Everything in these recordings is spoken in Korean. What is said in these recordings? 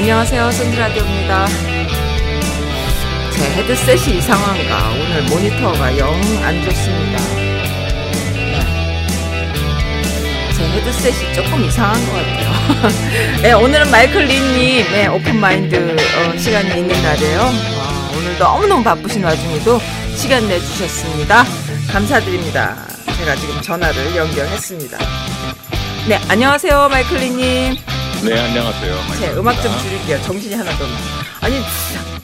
안녕하세요. 손드라디오입니다. 제 헤드셋이 이상한가? 오늘 모니터가 영 안 좋습니다. 네. 제 헤드셋이 조금 이상한 것 같아요. 네, 오늘은 마이클 린님, 네, 오픈마인드 어, 시간이 있는 날이에요. 와, 오늘 너무너무 바쁘신 와중에도 시간 내주셨습니다. 감사드립니다. 제가 지금 전화를 연결했습니다. 네, 안녕하세요. 마이클 린님. 네, 안녕하세요. 제 음악 좀 줄일게요. 정신이 하나도 없네. 아니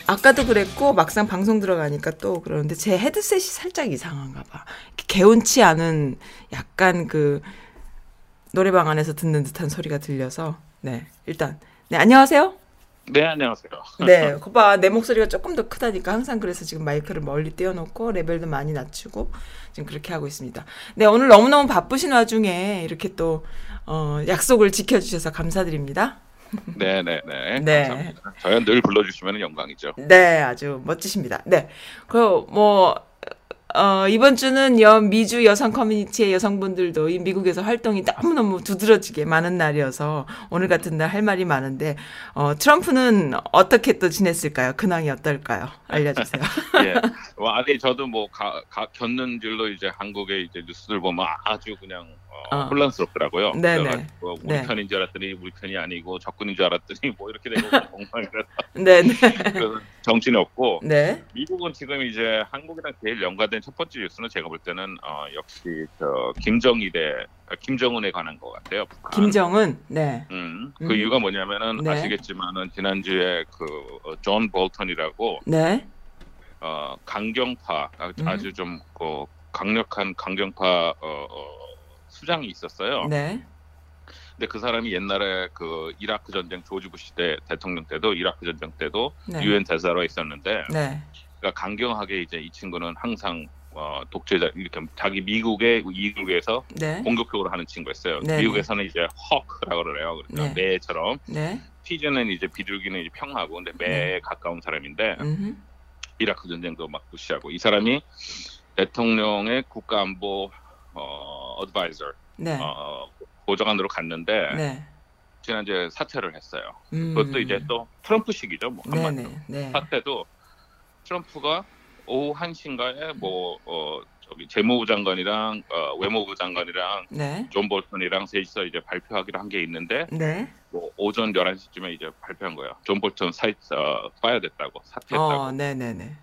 아까도 그랬고 막상 방송 들어가니까 또 그러는데 제 헤드셋이 살짝 이상한가 봐. 개운치 않은 약간 그 노래방 안에서 듣는 듯한 소리가 들려서 네 일단 네 안녕하세요. 네, 안녕하세요. 네, 거봐 내 목소리가 조금 더 크다니까 항상 그래서 지금 마이크를 멀리 떼어놓고 레벨도 많이 낮추고 지금 그렇게 하고 있습니다. 네, 오늘 너무 너무 바쁘신 와중에 이렇게 또 어, 약속을 지켜주셔서 감사드립니다. 네, 네, 네. 네. 감사합니다. 저희 늘 불러주시면 영광이죠. 네, 아주 멋지십니다. 네. 그, 뭐, 어, 이번 주는 여, 미주 여성 커뮤니티의 여성분들도 이 미국에서 활동이 너무너무 두드러지게 많은 날이어서 오늘 같은 날 할 말이 많은데, 어, 트럼프는 어떻게 또 지냈을까요? 근황이 어떨까요? 알려주세요. 예. 뭐, 아니, 저도 뭐, 가, 가, 겪는 줄로 이제 한국의 이제 뉴스를 보면 아주 그냥 어, 어. 혼란스럽더라고요. 네네. 그래가지고 우리 네. 편인 줄 알았더니 우리 편이 아니고 적군인 줄 알았더니 뭐 이렇게 되고 엉망이라서 네네. 그래서 정신이 없고 네. 미국은 지금 이제 한국이랑 제일 연관된 첫 번째 뉴스는 제가 볼 때는 어, 역시 저 김정일의 아, 김정은에 관한 것 같아요. 북한. 김정은, 네. 음, 음. 그 이유가 뭐냐면은 네. 아시겠지만은 지난주에 그존 볼턴이라고 네. 어, 강경파 아- 음. 아주 좀 그, 강력한 강경파 어, 어, 수장이 있었어요. 네. 근데 그 사람이 옛날에 그 이라크 전쟁 조지 부시 때 대통령 때도 이라크 전쟁 때도 네. 유엔 대사로 있었는데 네. 그러니까 강경하게 이제 이 친구는 항상 어, 독재자 이렇게 자기 미국의 이익을 위해서 네. 공격적으로 하는 친구였어요. 네. 미국에서는 이제 허크라고 그래요. 그러니까 네. 매처럼 네. 피즈는 이제 비둘기는 이제 평하고 근데 매에 가까운 사람인데 음흠. 이라크 전쟁도 막 부시하고 이 사람이 대통령의 국가안보 어 advisor 네. 어 보좌관으로 갔는데 네. 지난주에 사퇴를 했어요. 음. 그것도 이제 또 트럼프식이죠. 뭐 한마디로 네네. 네. 사퇴도 트럼프가 오후 1시인가에 뭐 어, 저기 재무부 장관이랑 어, 외무부 장관이랑 네. 존 볼턴이랑 셋이서 이제 발표하기로 한 게 있는데 네. 뭐 오전 11시쯤에 이제 발표한 거예요. 존 볼턴 사임 어, fire됐다고 사퇴했다고. 어, 네네네.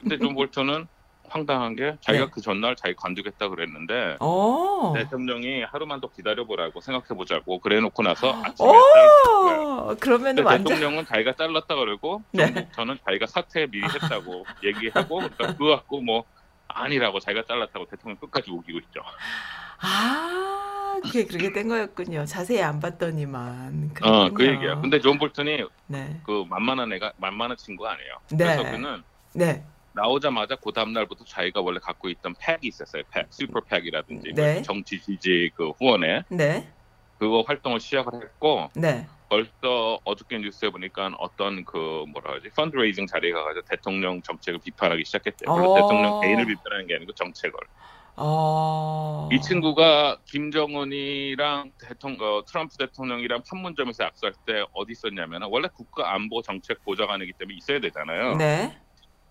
근데 존 볼턴은 황당한 게 자기가 네. 그 전날 자기 관두겠다 그랬는데 오. 대통령이 하루만 더 기다려보라고 생각해보자고 그래놓고 나서 아침에 오. 잘랐어요. 어, 그러면은 근데 완전 대통령은 자기가 잘랐다 그러고 네. 존 볼턴은 자기가 사퇴 미리 했다고 얘기하고 그러니까 그거 갖고 뭐 아니라고 자기가 잘랐다고 대통령 끝까지 우기고 있죠. 아, 그게 그렇게 된 거였군요. 자세히 안 봤더니만. 어, 그 그랬군요. 얘기야. 근데 존 볼턴이 네. 그 만만한 애가 만만한 친구가 아니에요. 네. 그래서 그는 네. 나오자마자 그 다음 날부터 자기가 원래 갖고 있던 팩이 있었어요. PAC, super PAC이라든지 네. 정치 지지 그 후원에 네. 그거 활동을 시작을 했고 네. 벌써 어저께 뉴스에 보니까 어떤 그 뭐라 하지 fundraising 자리에 가가지고 대통령 정책을 비판하기 시작했대요. 물론 어. 대통령 개인을 비판하는 게 아니고 정책을. 어. 이 친구가 김정은이랑 대통령 어, 트럼프 대통령이랑 판문점에서 약속할 때 어디 있었냐면 원래 국가 안보 정책 보좌관이기 때문에 있어야 되잖아요. 네.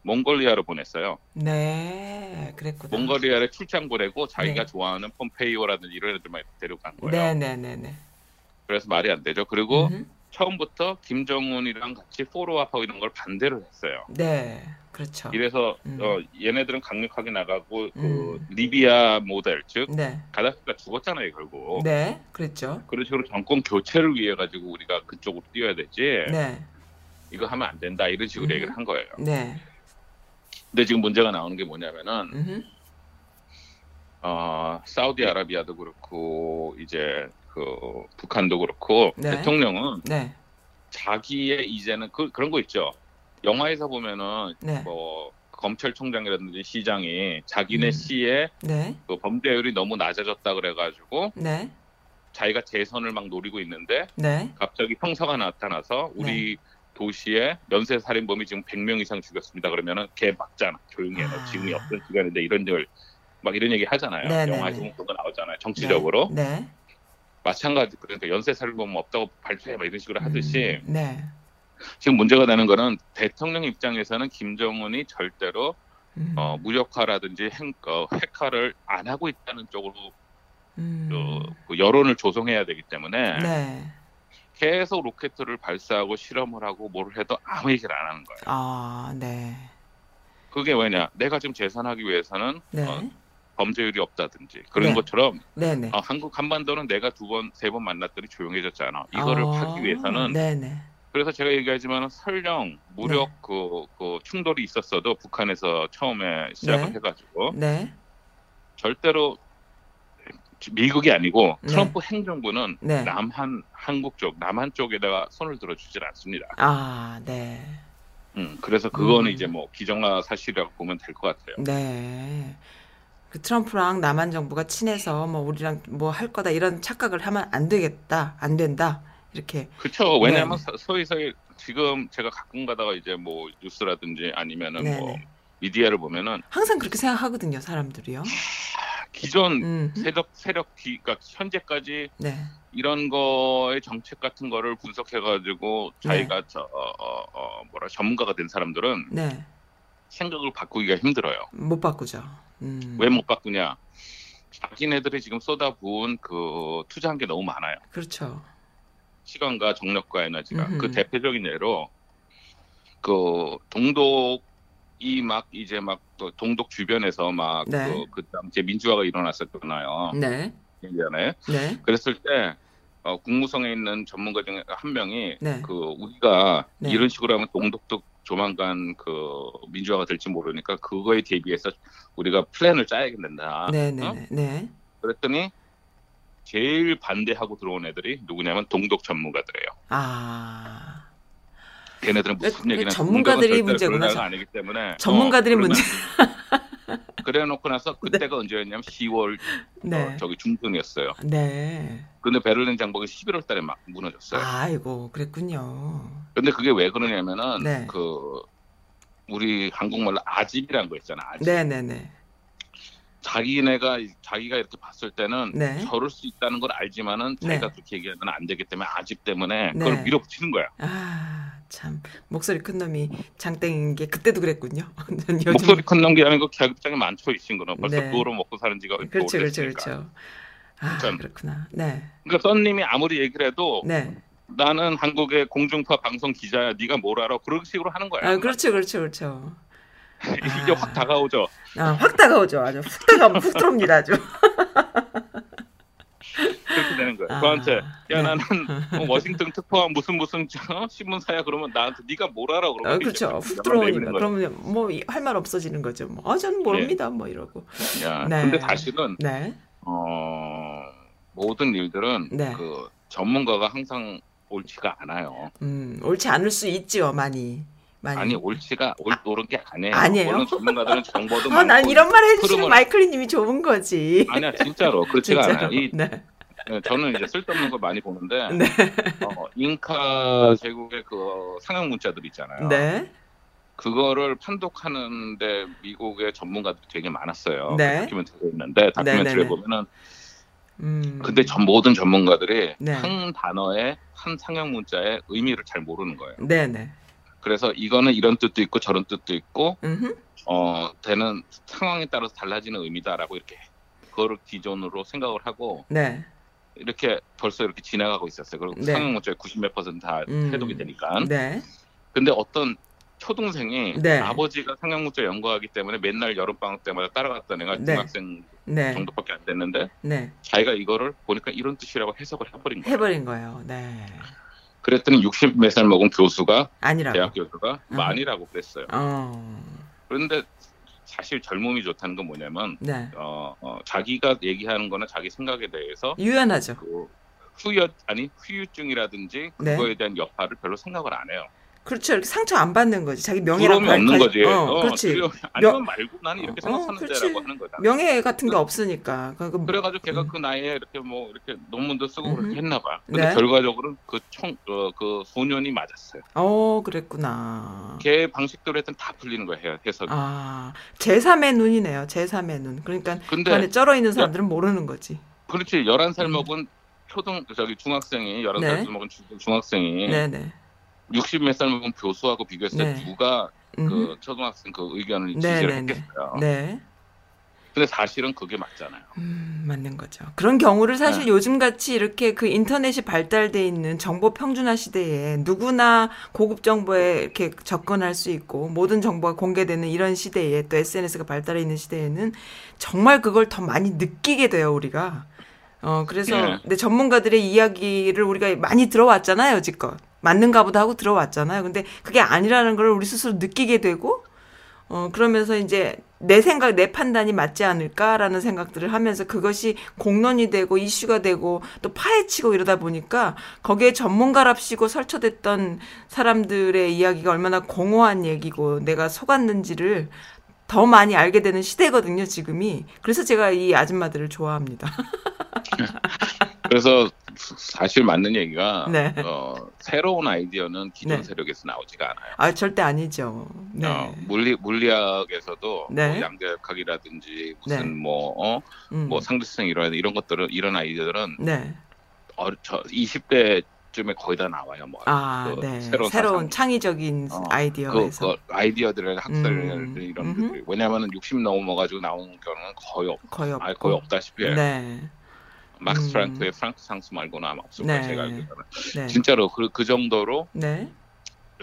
몽골리아로 보냈어요. 네. 그랬구나. 몽골리아에 출장 보내고 자기가 네. 좋아하는 폼페이오라든지 이런 애들만 데려간 거예요. 네, 네, 네, 네. 그래서 말이 안 되죠. 그리고 음흠. 처음부터 김정은이랑 같이 포로업하고 이런 걸 반대를 했어요. 네. 그렇죠. 이래서 음. 어, 얘네들은 강력하게 나가고 그 음. 리비아 모델 즉 네. 가다피가 죽었잖아요 결국. 네. 그랬죠. 그런 식으로 정권 교체를 위해 가지고 우리가 그쪽으로 뛰어야 되지. 네. 이거 하면 안 된다 이런 식으로 음. 얘기를 한 거예요. 네. 근데 지금 문제가 나오는 게 뭐냐면은 음흠. 어, 사우디아라비아도 그렇고 이제 그 북한도 그렇고 네. 대통령은 네. 자기의 이제는 그 그런 거 있죠. 영화에서 보면은 네. 뭐 검찰총장이라든지 시장이 자기네 음. 시에 네. 그 범죄율이 너무 낮아졌다 그래가지고 네. 자기가 재선을 막 노리고 있는데 네. 갑자기 형사가 나타나서 우리 도시에 연쇄 살인범이 지금 100명 이상 죽였습니다. 그러면은 걔 막잖아. 조용히 해. 너 아. 지금이 어떤 시간인데 이런 걸막 이런 얘기 하잖아요. 네, 네, 영화에서 네. 그런 거 나오잖아요. 정치적으로 네. 마찬가지 그러니까 연쇄 살인범 없다고 발표해 막 이런 식으로 하듯이 음, 네. 지금 문제가 되는 거는 대통령 입장에서는 김정은이 절대로 음. 어, 무력화라든지 행, 어, 핵화를 안 하고 있다는 쪽으로 음. 어, 그 여론을 조성해야 되기 때문에 네. 계속 로켓을 발사하고 실험을 하고 뭘 해도 아무 얘기를 안 하는 거예요. 아, 네. 그게 왜냐? 내가 지금 재산하기 위해서는 네. 어, 범죄율이 없다든지 그런 네. 것처럼 네, 네. 어, 한국 한반도는 내가 두 번, 세 번 만났더니 조용해졌잖아. 이거를 아, 하기 위해서는 네, 네. 그래서 제가 얘기하지만 설령 무력 네. 그, 그 충돌이 있었어도 북한에서 처음에 시작을 네. 해가지고 네. 절대로 미국이 아니고 네. 트럼프 행정부는 네. 남한 한국 쪽 남한 쪽에다가 손을 들어주질 않습니다. 아, 네. 음, 그래서 그거는 음. 이제 뭐 기정화 사실이라고 보면 될 것 같아요. 네. 그 트럼프랑 남한 정부가 친해서 뭐 우리랑 뭐 할 거다 이런 착각을 하면 안 되겠다. 안 된다. 이렇게. 그렇죠. 왜냐하면 네. 서- 서히 서히 지금 제가 가끔 가다가 이제 뭐 뉴스라든지 아니면은 네, 뭐 네. 미디어를 보면은 항상 그렇게 생각하거든요, 사람들이요. 기존 음. 세력 세력 기 그러니까 현재까지 네. 이런 거의 정책 같은 거를 분석해 가지고 네. 자기가 저 어, 어, 어, 뭐라 전문가가 된 사람들은 네. 생각을 바꾸기가 힘들어요. 못 바꾸죠. 음. 왜못 바꾸냐? 자기네들이 지금 쏟아부은 그 투자한 게 너무 많아요. 그렇죠. 시간과 정력과 에너지가 음흠. 그 대표적인 예로 그 동독 이 막 이제 막그 동독 주변에서 막그 네. 그다음 이제 민주화가 일어났었잖아요. 네. 예전에 네. 그랬을 때 어, 국무성에 있는 전문가 중에 한 명이 네. 그 우리가 네. 이런 식으로 하면 동독도 조만간 그 민주화가 될지 모르니까 그거에 대비해서 우리가 플랜을 짜야 된다. 네, 어? 네, 네. 네. 그랬더니 제일 반대하고 들어온 애들이 누구냐면 동독 전문가들이에요. 아. 걔네들은 무슨 그 얘기나 전문가들이 문제구나. 아니기 때문에 전문가들이 어, 문제. 그래놓고 나서 그때가 언제였냐면 10월 네. 어, 저기 중순이었어요. 네. 근데 베를린 장벽이 11월달에 막 무너졌어요. 아이고, 그랬군요. 근데 그게 왜 그러냐면은 네. 그 우리 한국말로 아집이란 거 있잖아. 아집. 네, 네, 네. 자기네가 자기가 이렇게 봤을 때는 네. 저럴 수 있다는 걸 알지만은 자기가 네. 그렇게 얘기하면 안 되기 때문에 아집 때문에 네. 그걸 밀어붙이는 거야. 아, 참. 목소리 큰 놈이 장땡인 게 그때도 그랬군요. 전 요즘 목소리 큰 놈이 아니고 계급장이 많죠 이 친구는 벌써 네. 그거로 먹고 사는 지가 그렇죠, 그렇죠. 그렇죠. 아, 참. 그렇구나. 네. 그러니까 썬님이 아무리 얘기를 해도 네. 나는 한국의 공중파 방송 기자야. 네가 뭘 알아? 그런 식으로 하는 거야. 아, 그렇죠, 그렇죠, 그렇죠. 이게 확 다가오죠. 아, 확 다가오죠. 아주 훅 다가오면 훅 들어옵니다, 아주. 그렇게 되는 거야. 아, 저한테 야 네. 나는 뭐 워싱턴 특파원 무슨 무슨 저 신문사야 그러면 나한테 네가 뭘 알아? 그러면 아, 이제 그렇죠. 막훅 들어오니까. 그러면 뭐 할 말 없어지는 거죠. 뭐, 아, 저는 모릅니다. 뭐 이러고. 야, 네. 근데 사실은 네. 어, 모든 일들은 네. 그 전문가가 항상 옳지가 않아요. 음, 옳지 않을 수 있지요, 많이. 많이. 아니 옳지가 옳, 옳은 게 아니에요. 아니에요? 물론 전문가들은 정보도 아, 많고 난 이런 말 해주시는 흐름을- 마이클리 님이 좋은 거지. 아니야 진짜로 그렇지가 진짜로. 않아요. 이 네. 네, 저는 이제 쓸데없는 걸 많이 보는데 네. 어, 잉카 제국의 그 상형 문자들 있잖아요. 네. 그거를 판독하는데 미국의 전문가들이 되게 많았어요. 네. 그 다큐멘터리 있는데 다큐멘터리 네, 네, 네. 보면은 음. 근데 전 모든 전문가들이 네. 한 단어의 한 상형 문자의 의미를 잘 모르는 거예요. 네네. 그래서 이거는 이런 뜻도 있고 저런 뜻도 있고 음. 어 되는 상황에 따라서 달라지는 의미다라고 이렇게 그거를 기존으로 생각을 하고 네. 이렇게 벌써 이렇게 지나가고 있었어요. 그리고 네. 상형 문자의 90몇 퍼센트 다 음. 해독이 되니까. 네. 근데 어떤 초등생이 네. 아버지가 상형문자 연구하기 때문에 맨날 여름 방학 때마다 따라갔던 애가 네. 중학생 네. 정도밖에 안 됐는데 네. 자기가 이거를 보니까 이런 뜻이라고 해석을 해버린 거예요. 해버린 거예요. 네. 그랬더니 60몇 살 먹은 교수가 아니라고. 대학 교수가 음. 많이라고 그랬어요. 어. 그런데 사실 젊음이 좋다는 건 뭐냐면 네. 어, 어, 자기가 얘기하는 거나 자기 생각에 대해서 유연하죠. 그 후유 아니 후유증이라든지 네. 그거에 대한 여파를 별로 생각을 안 해요. 그렇죠. 이렇게 상처 안 받는 거지. 자기 명예랑 부러움이 없는 관- 거지. 어, 어, 그렇지. 두려움이 아니면 말고 나는 이렇게 어. 생각하는데라고 하는 거다. 명예 같은 게 없으니까. 그- 그래가지고 걔가 음. 그 나이에 이렇게 뭐 이렇게 논문도 쓰고 음흠. 그렇게 했나 봐. 근데 네. 결과적으로는 그총그 그 소년이 맞았어요. 어, 그랬구나. 걔 방식대로 했더니 다 풀리는 거예요 해석이. 아, 제3의 눈이네요. 제3의 눈. 그러니까 그 근데 안에 쩔어 있는 사람들은 모르는 거지. 그렇지 11살 음. 먹은 초등 저기 중학생이 11살 네. 먹은 중- 중학생이 네, 네. 60몇 살 먹은 교수하고 비교했을 때 네. 누가 음. 그 초등학생 그 의견을 네, 지지를 네, 네. 했겠어요. 네. 근데 사실은 그게 맞잖아요. 음, 맞는 거죠. 그런 경우를 사실 네. 요즘 같이 이렇게 그 인터넷이 발달돼 있는 정보 평준화 시대에 누구나 고급 정보에 이렇게 접근할 수 있고 모든 정보가 공개되는 이런 시대에 또 SNS가 발달해 있는 시대에는 정말 그걸 더 많이 느끼게 돼요, 우리가. 어, 그래서 네. 근데 전문가들의 이야기를 우리가 많이 들어왔잖아요, 여지껏. 맞는가 보다 하고 들어왔잖아요. 근데 그게 아니라는 걸 우리 스스로 느끼게 되고 어, 그러면서 이제 내 생각, 내 판단이 맞지 않을까라는 생각들을 하면서 그것이 공론이 되고 이슈가 되고 또 파헤치고 이러다 보니까 거기에 전문가랍시고 설쳐됐던 사람들의 이야기가 얼마나 공허한 얘기고 내가 속았는지를 더 많이 알게 되는 시대거든요, 지금이. 그래서 제가 이 아줌마들을 좋아합니다. 그래서 사실 맞는 얘기가 네. 어, 새로운 아이디어는 기존 네. 세력에서 나오지가 않아요. 아, 절대 아니죠. 네. 어, 물리 물리학에서도 네. 뭐 양자역학이라든지 무슨 네. 뭐 어, 음. 뭐 상대성 이런 이런 것들은 이런 아이디어들은 네. 어, 저 20대 쯤에 거의 다 나와요. 뭐 아, 그 네. 새로운 새로운. 창의적인 어, 그, 아이디어에서. 그 아이디어들의 학설 음, 이런. 것들이 왜냐하면 60 넘어가지고 나오는 경우는 거의 없, 거의 없고. 아 거의 없다시피 해요. 네. 막스 음. 플랑크의 플랑크 상수 말고는 아마 없을 거예요. 네. 제가 알기로는. 네. 진짜로 그, 그 정도로 네.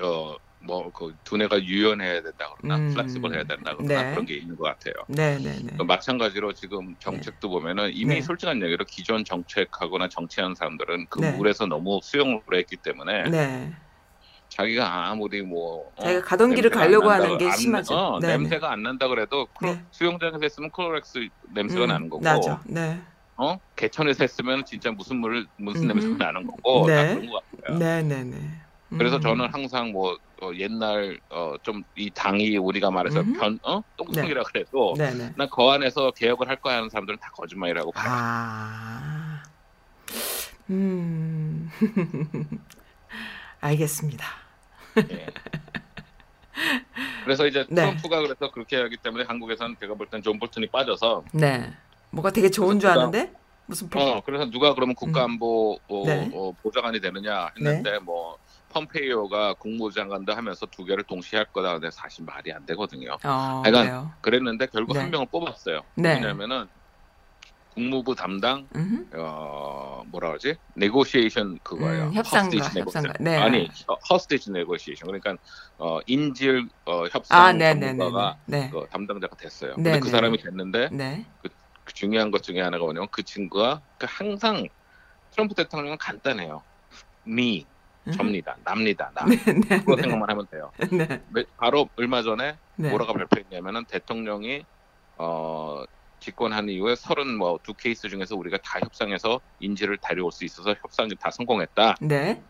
어, 뭐, 그, 두뇌가 유연해야 된다 그러나, 음. flexible 해야 된다 그러나, 네. 그런 게 있는 것 같아요. 네, 네, 네. 그 마찬가지로 지금 정책도 보면은 이미 네. 솔직한 얘기로 기존 정책하거나 정치하는 사람들은 그 네. 물에서 너무 수영을 했기 때문에 네. 자기가 아무리 뭐 어, 자기가 가던 길을 가려고 하는 난다고- 게 안- 심하죠. 어, 네, 냄새가 안 난다 그래도 네. 수영장에서 했으면 클로렉스 냄새가 음, 나는 거고 나죠. 네. 어 개천에서 했으면 진짜 무슨 물 무슨. 냄새가 나는 거고 네. 다 그런 것 같아요. 네, 네, 네. 그래서 음. 저는 항상 뭐 어, 옛날 어, 좀 이 당이 우리가 말해서 음흠. 변 어? 똥통이라 그래도 네, 네. 난그 안에서 개혁을 할 거야 하는 사람들은 다 거짓말이라고 봐요. 아. 음. 알겠습니다. 예. 그래서 이제 네. 트럼프가 그래서 그렇게 하기 때문에 한국에서는 제가 볼 땐 존 볼튼이 빠져서 네. 뭐가 되게 좋은 줄 아는데 무슨 표- 어 그래서 누가 그러면 국가안보 어, 음. 네. 어, 보좌관이 되느냐 했는데 뭐 폼페이오가 국무장관도 하면서 두 개를 동시에 할 거다 근데 사실 말이 안 되거든요. 어, 그래요. 그랬는데 결국 네. 한 명을 뽑았어요. 네. 왜냐면은 국무부 담당 음흠. 어 뭐라 그러지? negotiation 그거예요. 음, 협상가, 협상가. 네. 아니 hostage negotiation 그러니까 어 인질 어, 아, 협상 네, 네, 네, 전문가가 네. 그 담당자가 됐어요. 네, 근데 그 네. 사람이 됐는데 네. 그 중요한 것 중에 하나가 뭐냐면 그 친구가 그 항상 트럼프 대통령은 간단해요. me, 음. 접니다, 납니다, 나. 네, 네, 그거 네. 생각만 하면 돼요. 네. 매- 바로 얼마 전에 네. 뭐라고 발표했냐면은 대통령이 어 집권한 이후에 서른 뭐두 케이스 중에서 우리가 다 협상해서 인질을 데려올 수 있어서 협상이 다 성공했다. 네.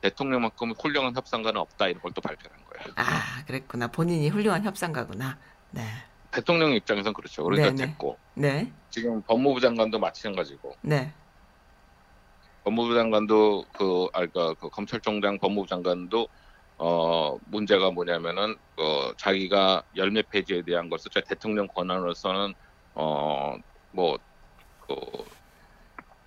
대통령만큼 훌륭한 협상가는 없다 이런 걸 또 발표한 거예요. 아, 그랬구나. 본인이 훌륭한 협상가구나. 네. 대통령 입장에선 그렇죠. 그러니까 네, 네. 됐고 네. 지금 법무부 장관도 마찬가지고 네. 법무부 장관도 그 아까 그 검찰총장 법무부 장관도 어 문제가 뭐냐면은 어 자기가 열매 폐지에 대한 것을 저 대통령 권한으로서는 어 뭐 그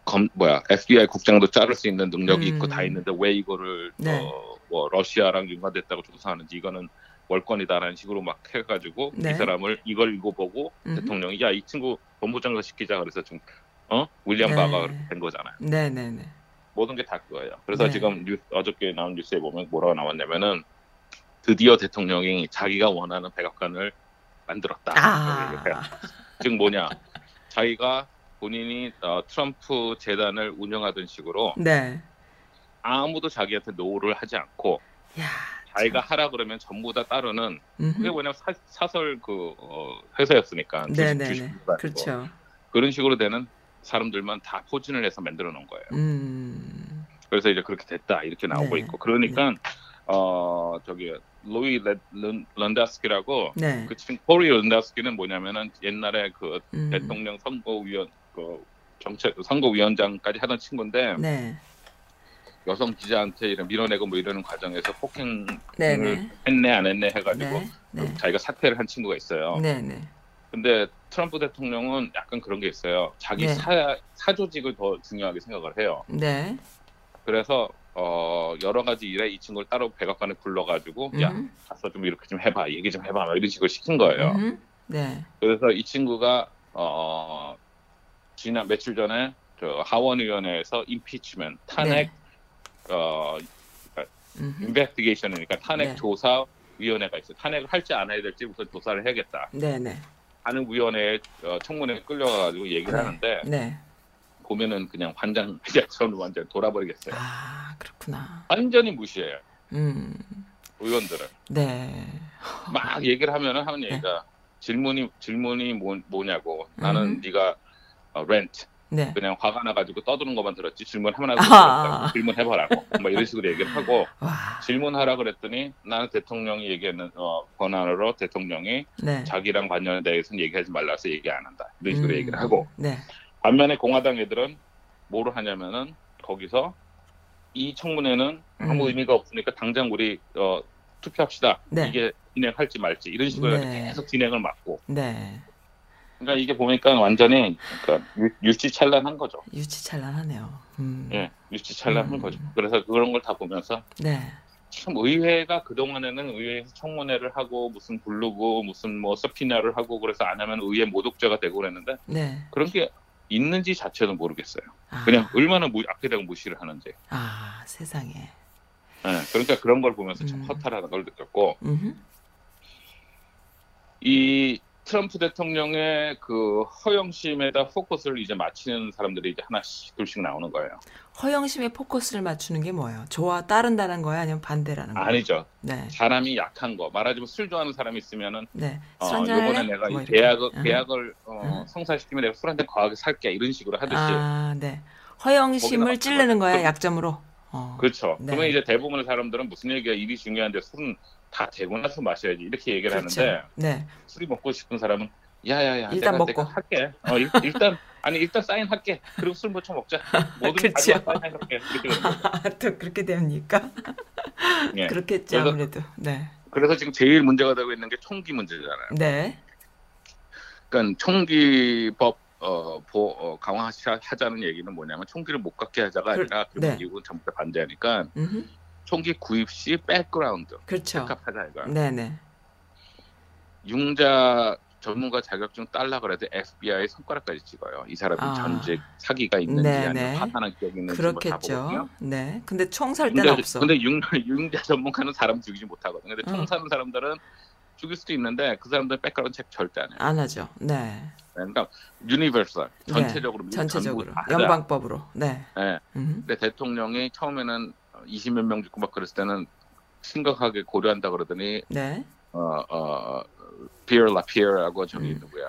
검 뭐야 FBI 국장도 자를 수 있는 능력이 음. 있고 다 있는데 왜 이거를 네. 어 뭐 러시아랑 연관됐다고 조사하는지 이거는 월권이다라는 식으로 막 해가지고 네. 이 사람을 이걸 읽어보고 음흠. 대통령이 야 이 친구 법무장관 시키자 그래서 좀 어? 윌리엄 네. 바가 그렇게 된 거잖아요. 네, 네, 네. 모든 게 다 그거예요. 그래서 네. 지금 뉴, 어저께 나온 뉴스에 보면 뭐라고 나왔냐면은 드디어 대통령이 자기가 원하는 백악관을 만들었다. 아. 즉 뭐냐? 자기가 본인이 어, 트럼프 재단을 운영하던 식으로 네. 아무도 자기한테 no를 하지 않고 야. 자기가 하라 그러면 전부 다 따르는 음흠. 그게 뭐냐면 사, 사설 그 어, 회사였으니까 네네네. 주식도 아니고. 그렇죠. 그런 식으로 되는 사람들만 다 포진을 해서 만들어 놓은 거예요. 음. 그래서 이제 그렇게 됐다 이렇게 나오고 네. 있고 그러니까 어 저기 로이 레- 런- 런다스키라고 네. 그 친구 코리 런다스키는 뭐냐면은 옛날에 그 음. 대통령 선거위원 그 정책 선거위원장까지 하던 친구인데 네. 여성 기자한테 이런 밀어내고 뭐 이러는 과정에서 폭행을 네네. 했네 안 했네 해가지고 네. 네. 자기가 사퇴를 한 친구가 있어요. 네네. 근데 트럼프 대통령은 약간 그런 게 있어요. 자기 네. 사 사조직을 더 중요하게 생각을 해요. 네. 그래서 어 여러 가지 일에 이 친구를 따로 백악관에 불러가지고 야 음흠. 가서 좀 이렇게 좀 해봐 얘기 좀 해봐 막 이런 식으로 시킨 거예요. 음흠. 네. 그래서 이 친구가 어 지난 며칠 전에 저 하원 위원회에서 임피치먼 탄핵 어 음흠. 인베스티게이션이니까 탄핵 네. 조사 위원회가 있어요. 탄핵을 할지 안 해야 될지 우선 조사를 해야겠다 네네. 하는 위원회 어, 청문회에 끌려가가지고 얘기를 네. 하는데 네. 보면은 그냥 환장 리액션으로 완전 돌아버리겠어요. 아 그렇구나. 완전히 무시해요 음. 의원들을. 네. 막 얘기를 하면은 하는 얘기가 질문이 질문이 뭐, 뭐냐고 나는 음. 네가 어, 렌트 네. 그냥 화가 나가지고 떠드는 것만 들었지 질문 하나도 못 아. 들었다고 질문해보라고 뭐 이런 식으로 얘기를 하고 와. 질문하라 그랬더니 나는 대통령이 얘기하는 어, 권한으로 대통령이 네. 자기랑 관련에 대해서는 얘기하지 말라서 얘기 안 한다 이런 식으로 음. 얘기를 하고 네. 반면에 공화당 애들은 뭐를 하냐면은 거기서 이 청문회는 아무 음. 의미가 없으니까 당장 우리 어, 투표합시다 네. 이게 진행할지 말지 이런 식으로 네. 계속 진행을 막고 네. 그러니까 이게 보니까 완전히 그러니까 유- 유치찬란한 거죠. 유치찬란하네요. 음. 예, 유치찬란한 음. 거죠. 그래서 그런 걸 다 보면서 네. 참 의회가 그 동안에는 의회에서 청문회를 하고 무슨 부르고 무슨 뭐 서피나를 하고 그래서 안 하면 의회 모독죄가 되고 그랬는데 네. 그런 게 있는지 자체도 모르겠어요. 아. 그냥 얼마나 무, 앞에다가 무시를 하는지. 아 세상에. 예, 그러니까 그런 걸 보면서 참 음. 허탈하다는 걸 느꼈고 음. 이 트럼프 대통령의 그 허영심에다 포커스를 이제 맞추는 사람들이 이제 하나씩 둘씩 나오는 거예요. 허영심의 포커스를 맞추는 게 뭐예요? 좋아 따른다는 거야 아니면 반대라는 거야? 아니죠. 네. 사람이 약한 거 말하자면 술 좋아하는 사람이 있으면은 네. 어, 할래? 내가 뭐. 계약을 응. 계약을 어, 응. 성사시키면 내가 술 한 잔 과하게 살게 이런 식으로 하듯이 아, 네. 허영심을 찌르는 거야 좀- 약점으로. 어. 그렇죠. 네. 그러면 이제 대부분의 사람들은 무슨 얘기가 일이 중요한데 술은 다 되고 나서 마셔야지 이렇게 얘기를 그렇죠. 하는데 네. 술이 먹고 싶은 사람은 야야야 일단 내가, 먹고. 내가 할게. 어, 일, 일단 아니 일단 사인 할게. 그리고 술 먼저 먹자. 뭐든 그렇죠. 가져와 사인 할게. 이렇게 되는 거죠. 아, 또 그렇게 됩니까? 예. 그렇겠죠 그래서- 아무래도. 네. 그래서 지금 제일 문제가 되고 있는 게 총기 문제잖아요. 네. 그러니까 총기법 어, 보, 어, 강화하자는 얘기는 뭐냐면 총기를 못 갖게 하자가 그- 아니라 그러면 네. 미국은 전부 다 반대하니까 음흠. 총기 구입 시 background 그렇죠. 백합하자 이거. 네네. 융자 전문가 자격증 딸라 그래도 FBI 손가락까지 찍어요. 이 사람이 아. 전직 사기가 있는지 네네. 아니면 파산한 기억이 있는지 그렇겠죠. 보거든요. 네. 근데 총 살 때는 없어. 근데 융, 융자 전문가는 사람 죽이지 못하거든요. 근데 총 어. 사는 사람들은 죽일 수도 있는데 그 사람들 background check 절대 안 해요. 안 하죠. 네. 그러니까 universal 네. 전체적으로 미국 전체적으로. 연방법으로. 네. 예. 음. 근데 대통령이 처음에는 20몇 명 죽고 막 그랬을 때는 심각하게 고려한다 그러더니 네. 어, 어, 피어 라피어라고 저기 음. 누구야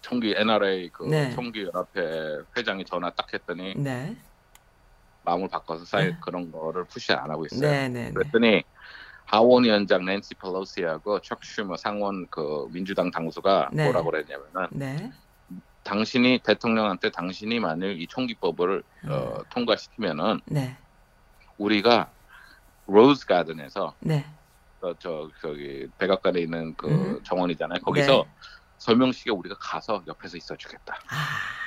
총기 NRA 그 네. 총기 연합회 회장이 전화 딱 했더니 네. 마음을 바꿔서 사이 네. 그런 거를 push 안 하고 있어요. 네, 네, 네. 그랬더니 하원 위원장 낸시 펠로시하고 척 슈머 상원 그 민주당 당수가 네. 뭐라고 그랬냐면은 네. 당신이 대통령한테 당신이 만일 이 총기법을 음. 어, 통과시키면은 네. 우리가 로즈 가든에서 네. 어, 저 저기 백악관에 있는 그 음. 정원이잖아요. 거기서 네. 서명식에 우리가 가서 옆에서 있어주겠다. 아.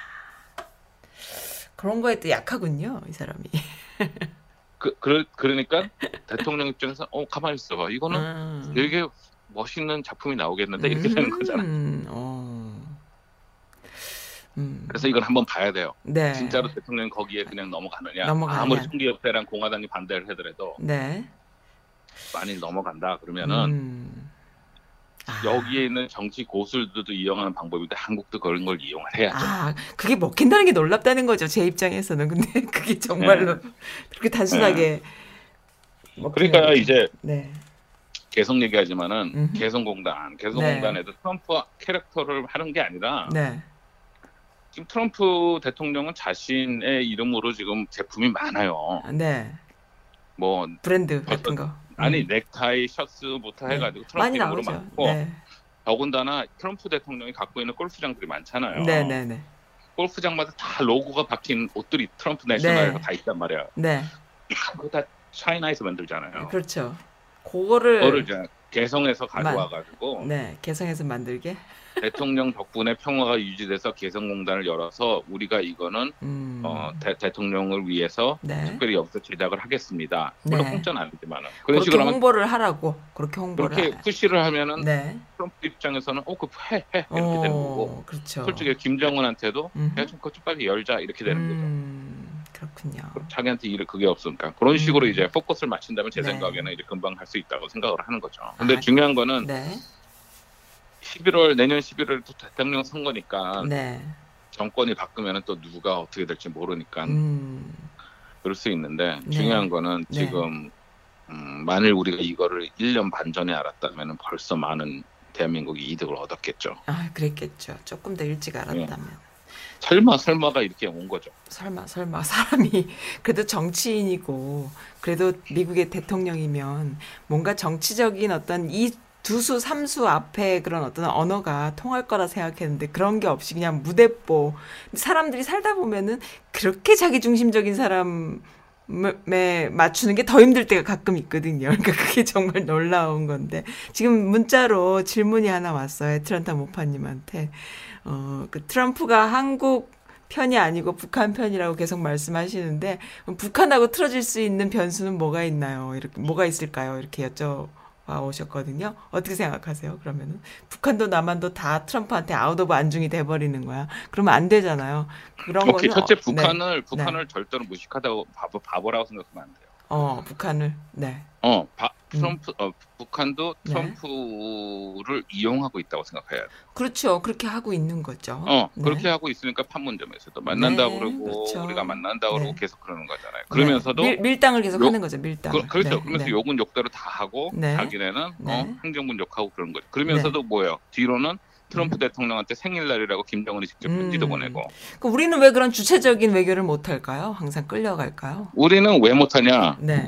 그런 거에 또 약하군요, 이 사람이. 그, 그 그러니까 대통령 입장에서 어 가만히 있어봐. 이거는 음. 되게 멋있는 작품이 나오겠는데 이렇게 되는 거잖아. 음, 어. 음. 그래서 이건 한번 봐야 돼요. 네. 진짜로 대통령 거기에 그냥 넘어가느냐. 넘어가느냐. 아무리 총기협회랑 공화당이 반대를 하더라도 네. 많이 넘어간다 그러면은 음. 아. 여기에 있는 정치 고술들도 이용하는 방법인데 한국도 그런 걸 이용을 해야죠. 아, 그게 먹힌다는 게 놀랍다는 거죠. 제 입장에서는. 근데 그게 정말로 그렇게 단순하게 먹히는 그러니까 거죠. 이제 네. 계속 얘기하지만은 음흠. 개성공단, 개성공단에도 트럼프 캐릭터를 하는 게 아니라 네. 지금 트럼프 대통령은 자신의 이름으로 지금 제품이 많아요. 네. 뭐 브랜드 같은 거. 아니 음. 넥타이, 셔츠부터 네. 해가지고 트럼프 이름으로 나오죠. 많고 네. 더군다나 트럼프 대통령이 갖고 있는 골프장들이 많잖아요. 네, 네, 네. 골프장마다 다 로고가 박힌 옷들이 트럼프 내셔널에서 네. 다 있단 말이야. 네. 그거 다 차이나에서 만들잖아요. 그렇죠. 그거를 그거를 이제 개성에서 가져와가지고 네, 개성에서 만들게. 대통령 덕분에 평화가 유지돼서 개성공단을 열어서 우리가 이거는 음. 어, 대, 대통령을 위해서 네. 특별히 여기서 제작을 하겠습니다. 물론 네. 공짜는 아니지만은 그런 식으로 홍보를 하라고. 그렇게 홍보를 그렇게 하- 푸시를 하면은 네. 트럼프 입장에서는 어 그해 해 이렇게 되는 거고 어, 그렇죠. 솔직히 김정은한테도 음흠. 야좀 그거 좀 빨리 열자 이렇게 되는 거죠. 음, 그렇군요. 그럼 자기한테 일 그게 없으니까 그런 식으로 음. 이제 포커스를 맞춘다면 제 네. 생각에는 이제 금방 할 수 있다고 생각을 하는 거죠. 근데 아, 중요한 거는 네. 11월 내년 11월 또 대통령 선거니까 네. 정권이 바꾸면은 또 누가 어떻게 될지 모르니까 음. 그럴 수 있는데 네. 중요한 거는 네. 지금 음, 만일 우리가 이거를 1년 반 전에 알았다면 벌써 많은 대한민국이 이득을 얻었겠죠. 아, 그랬겠죠. 조금 더 일찍 알았다면. 네. 설마 설마가 이렇게 온 거죠. 설마 설마 사람이 그래도 정치인이고 그래도 미국의 대통령이면 뭔가 정치적인 어떤 이 두수 삼수 앞에 그런 어떤 언어가 통할 거라 생각했는데 그런 게 없이 그냥 무대뽀 사람들이 살다 보면은 그렇게 자기 중심적인 사람에 맞추는 게 더 힘들 때가 가끔 있거든요. 그러니까 그게 정말 놀라운 건데 지금 문자로 질문이 하나 왔어요. 애틀란타 모파님한테 어, 그 트럼프가 한국 편이 아니고 북한 편이라고 계속 말씀하시는데 북한하고 틀어질 수 있는 변수는 뭐가 있나요? 이렇게 뭐가 있을까요? 이렇게 여쭤 오셨거든요. 어떻게 생각하세요? 그러면은 북한도 남한도 다 트럼프한테 out of 안중이 돼버리는 거야. 그러면 안 되잖아요. 그런 오케이 거는 첫째 어, 네. 북한을 북한을 절대로 무식하다고 바보 바보라고 생각하면 안 돼요. 어, 북한을 네. 어 바- 음. 트럼프 어, 북한도 네. 트럼프를 이용하고 있다고 생각해야 돼. 그렇죠. 그렇게 하고 있는 거죠. 어 네. 그렇게 하고 있으니까 판문점에서도 만난다고 네, 그러고 그렇죠. 우리가 만난다고 그러고 네. 계속 그러는 거잖아요. 그러면서도 네. 밀, 밀당을 계속 욕- 하는 거죠. 밀당. 그. 네, 그러면서 네. 욕은 욕대로 다 하고 네. 자기네는 네. 어, 행정군 욕하고 그런 거죠. 그러면서도 뭐예요? 뒤로는 트럼프 대통령한테 생일날이라고 김정은이 직접 편지도 음. 보내고 그 우리는 왜 그런 주체적인 외교를 못 할까요? 항상 끌려갈까요? 우리는 왜 못하냐? 네.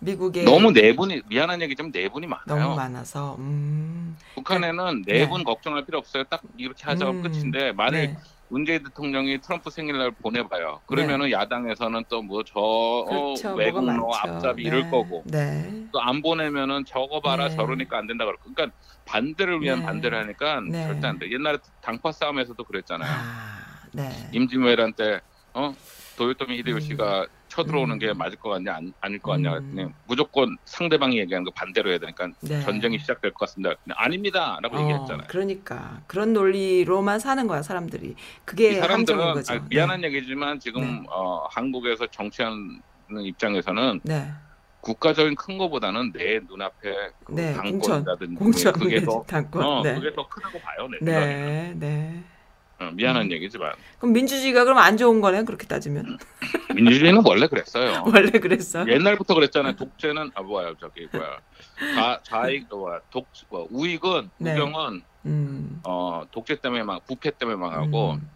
미국에 너무 내분이 미안한 얘기지만 내분이 많아요. 너무 많아서 음. 북한에는 네. 내분 걱정할 필요 없어요. 딱 이렇게 하자고 음. 끝인데 만일 네. 문재인 대통령이 트럼프 생일날 보내봐요. 그러면은 야당에서는 또 뭐저 그렇죠. 어, 뭐가 외국 너 많죠. 앞잡이 네. 이럴 거고 네. 또안 보내면은 저거 봐라 네. 저러니까 안 된다 그러고 그러니까 반대를 위한 네. 반대를 하니까 네. 절대 안 돼. 옛날에 당파 싸움에서도 그랬잖아요. 아, 네. 임진왜란 때 어? 도요토미 히데요시가 쳐들어오는 음. 게 맞을 것 같냐 안, 아닐 것 같냐 음. 그랬더니 무조건 상대방이 얘기하는 거 반대로 해야 되니까 네. 전쟁이 시작될 것 같습니다. 아닙니다라고 어, 얘기했잖아요. 그러니까 그런 논리로만 사는 거야 사람들이. 이 그게 사람들은 거죠. 아, 미안한 얘기지만 지금 네. 어, 한국에서 정치하는 입장에서는 네. 네. 국가적인 큰 거보다는 내 눈앞에 그 네, 당권이라든지 공천 그게 더 당권. 어, 네. 그게 더 크다고 봐요 내 생각에. 네, 네. 어, 미안한 음. 얘기지만 그럼 민주주의가 그럼 안 좋은 거네 그렇게 따지면 민주주의는 원래 그랬어요. 원래 그랬어. 옛날부터 그랬잖아요. 독재는 아 뭐야 저기 뭐야 좌 좌익 뭐야 독 뭐, 우익은 네. 우경은 음. 어 독재 때문에 막 부패 때문에 망하고 음.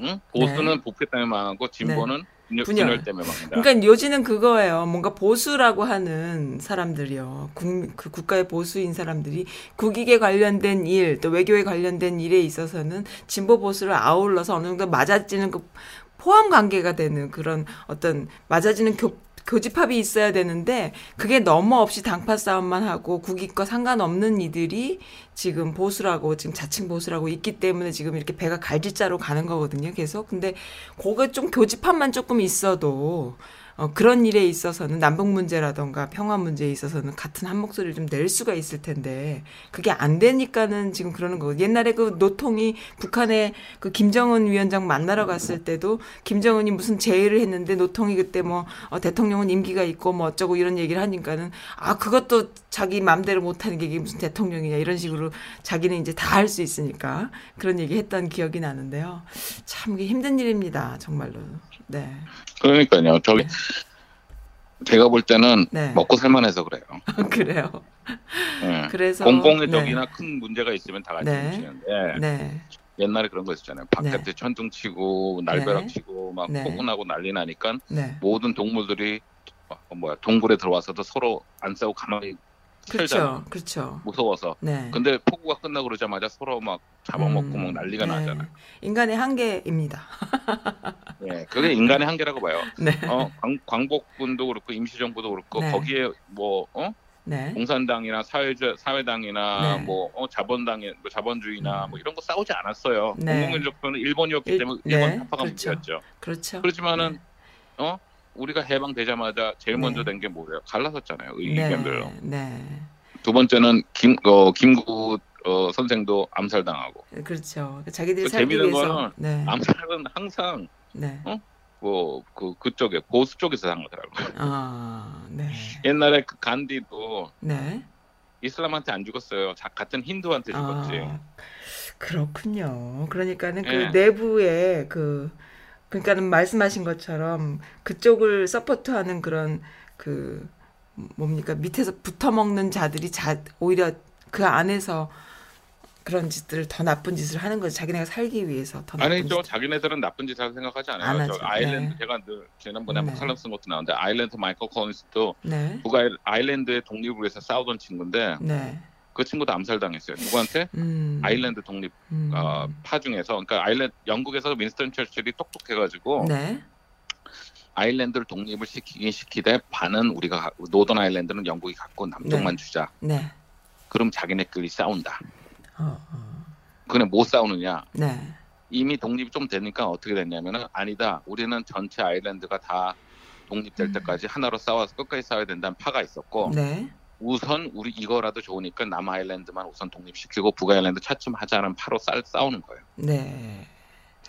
응? 보수는 부패 때문에 망하고 진보는 분열, 분열. 분열 때문에 망한다. 그러니까 요지는 그거예요. 뭔가 보수라고 하는 사람들이요. 국, 그 국가의 보수인 사람들이 국익에 관련된 일, 또 외교에 관련된 일에 있어서는 진보 보수를 아울러서 어느 정도 맞아지는 그 포함 관계가 되는 그런 어떤 맞아지는 교, 교집합이 있어야 되는데 그게 너무 없이 당파 싸움만 하고 국익과 상관없는 이들이 지금 보수라고 지금 자칭 보수라고 있기 때문에 지금 이렇게 배가 갈질자로 가는 거거든요. 계속. 근데 그거 좀 교집합만 조금 있어도 어, 그런 일에 있어서는 남북 문제라던가 평화 문제에 있어서는 같은 한 목소리를 좀 낼 수가 있을 텐데 그게 안 되니까는 지금 그러는 거고 옛날에 그 노통이 북한에 그 김정은 위원장 만나러 갔을 때도 김정은이 무슨 제의를 했는데 노통이 그때 뭐 어, 대통령은 임기가 있고 뭐 어쩌고 이런 얘기를 하니까는 아 그것도 자기 맘대로 못하는 게 이게 무슨 대통령이냐 이런 식으로 자기는 이제 다 할 수 있으니까 그런 얘기 했던 기억이 나는데요. 참 이게 힘든 일입니다. 정말로. 네. 그러니까요. 저기 제가 볼 때는 네. 먹고 살만해서 그래요. 그래요. 예. 그래서 공공의 네. 적이나 큰 문제가 있으면 다 같이 네. 뭉치는데 네. 옛날에 그런 거 있었잖아요. 바깥에 네. 천둥 치고 날벼락 네. 치고 막 네. 폭군하고 난리 나니까 네. 모든 동물들이 어, 뭐야 동굴에 들어와서도 서로 안 싸우고 가만히. 그렇죠. 그렇죠. 무서워서. 네. 근데 폭우가 끝나고 그러자마자 서로 막 잡아먹고 음, 막 난리가 네. 나잖아. 인간의 한계입니다. 예, 그게 인간의 한계라고 봐요. 네. 어, 광, 광복군도 그렇고 임시정부도 그렇고 네. 거기에 뭐 어? 네. 공산당이나 사회주, 사회당이나 네. 뭐 어, 자본당이 뭐 자본주의나 음. 뭐 이런 거 싸우지 않았어요. 네. 공공민족표는 일본이었기 일- 때문에 네, 일본 타파가 그렇죠. 문제였죠. 그렇죠. 그렇지만은 어 우리가 해방되자마자 제일 먼저 네. 된게 뭐예요? 갈라섰잖아요. 네. 의견별로. 네. 두 번째는 김 어, 김구 어, 선생도 암살당하고 그렇죠. 자기들이 그 살기 위해서. 거는 네. 암살은 항상 네. 뭐그 그쪽에 보수 쪽에서 당하더라고요. 아, 네. 옛날에 그 간디도 네. 이슬람한테 안 죽었어요. 자, 같은 힌두한테 죽었지. 아, 그렇군요. 그러니까는 그 예. 내부에 그 그러니까는 말씀하신 것처럼 그쪽을 support하는 그런 그 뭡니까 밑에서 붙어 먹는 자들이 자 오히려 그 안에서 그런 짓들을 더 나쁜 짓을 하는 거죠. 자기네가 살기 위해서 더 나쁜 아니죠. 짓. 자기네들은 나쁜 짓할 생각하지 않아요. 안저 하죠. 아일랜드 네. 제가 늘 지난번에 네. 한번 칼럼 쓴 것도 나오는데 아일랜드 마이클 콜린스도 네. 북아일 아일랜드의 독립을 위해서 싸우던 친구인데 네. 그 친구도 암살당했어요. 누구한테? 음. 아일랜드 독립 음. 어, 파 중에서 그러니까 아일랜드 영국에서 윈스턴 처칠이 똑똑해가지고 네. 아일랜드를 독립을 시키긴 시키되 반은 우리가 가- 노던 아일랜드는 영국이 갖고 남쪽만 주자. 네. 그럼 자기네끼리 싸운다. 어, 어. 그냥 못 싸우느냐? 네. 이미 독립이 좀 되니까 어떻게 됐냐면은 아니다. 우리는 전체 아일랜드가 다 독립될 음. 때까지 하나로 싸워서 끝까지 싸워야 된다는 파가 있었고 네. 우선 우리 이거라도 좋으니까 남 아일랜드만 우선 독립시키고 북 아일랜드 차츰 하자는 파로 싸, 싸우는 거예요. 네.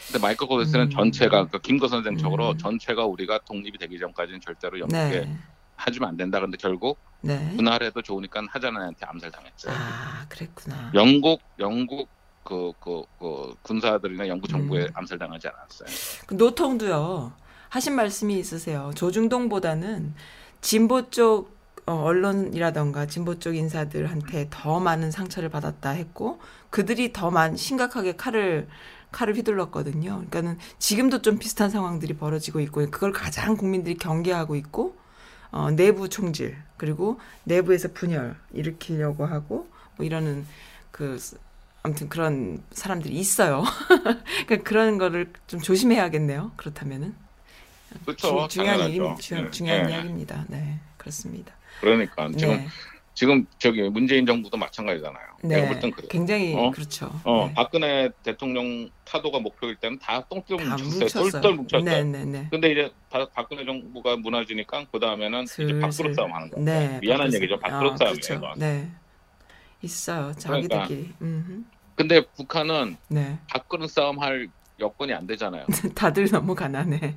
근데 마이클 콜린스는 음. 전체가 그 김거 선생적으로 음. 전체가 우리가 독립이 되기 전까지는 절대로 영국에 네. 하지면 안 된다. 근데 결국 네. 분할해도 좋으니까 하자는 애한테 암살당했어요. 아, 그랬구나. 영국 영국 그, 그, 그 군사들이나 영국 정부에 음. 암살당하지 않았어요. 그 노통도요. 하신 말씀이 있으세요. 조중동보다는 진보 쪽 어, 언론이라던가 진보 쪽 인사들한테 더 많은 상처를 받았다 했고 그들이 더 많, 심각하게 칼을 칼을 휘둘렀거든요. 그러니까는 지금도 좀 비슷한 상황들이 벌어지고 있고 그걸 가장 국민들이 경계하고 있고 어, 내부 총질 그리고 내부에서 분열 일으키려고 하고 뭐 이러는 그 아무튼 그런 사람들이 있어요. 그러니까 그런 거를 좀 조심해야겠네요. 그렇다면은 그렇죠. 주, 중요한 당연하죠. 주, 네. 중요한 네. 이야기입니다. 네, 그렇습니다. 그러니까 지금 네, 지금 저기 문재인 정부도 마찬가지잖아요. 내가 볼 땐 그래. 굉장히 어? 그렇죠. 어, 네. 박근혜 대통령 타도가 목표일 때는 다 똥똥 다 뭉쳤어요. 똘똘 뭉쳤어요. 네, 네, 네. 근데 이제 바- 박근혜 정부가 무너지니까 그 다음에는 이제. 밖으로 싸움 하는 거예요. 네, 미안한 밖으로 얘기죠. 밖으로 아, 싸움이에요. 그렇죠. 네, 있어요. 자기들끼리. 음흠. 근데 북한은 네, 밖으로 싸움 할 여건이 안 되잖아요. 다들 너무 가난해.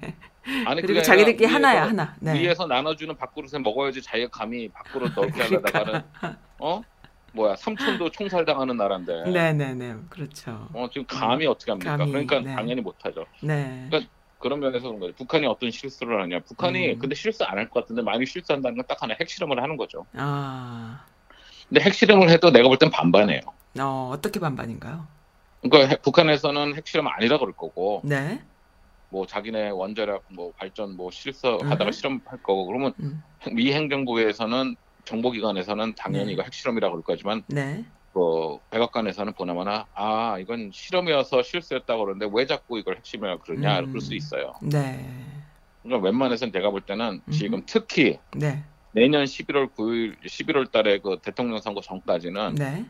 아니 그리고 자기들끼리 하나야 하나. 네. 위에서 나눠주는 밥그릇에 먹어야지 자기가 감히 밖으로 넓게 그러니까. 하려다가는 어 뭐야 삼촌도 총살당하는 나라인데 네, 네, 네. 그렇죠. 어 지금 감히 어떻게 합니까? 감히, 그러니까 네. 당연히 못하죠. 네. 그러니까 그런 면에서 그런 거예요. 북한이 어떤 실수를 하냐? 북한이 음. 근데 실수 안 할 것 같은데 만약 실수한다는 건 딱 하나 핵실험을 하는 거죠. 아, 근데 핵실험을 해도 내가 볼 땐 반반이에요. 어, 어떻게 반반인가요? 그러니까 핵- 북한에서는 핵실험 아니라 그럴 거고 네. 뭐 자기네 원자력 뭐 발전 뭐 실수하다가 음. 실험할 거고 그러면 음. 미 행정부에서는 정보기관에서는 당연히 네. 이거 핵실험이라고 그럴 거지만 네. 그 백악관에서는 보나마나 아 이건 실험이어서 실수였다고 그러는데 왜 자꾸 이걸 핵심이라고 그러냐 음. 그럴 수 있어요. 네. 그러니까 웬만해서는 제가 볼 때는 음. 지금 특히 네. 내년 11월 9일 11월 달에 그 대통령 선거 전까지는 네.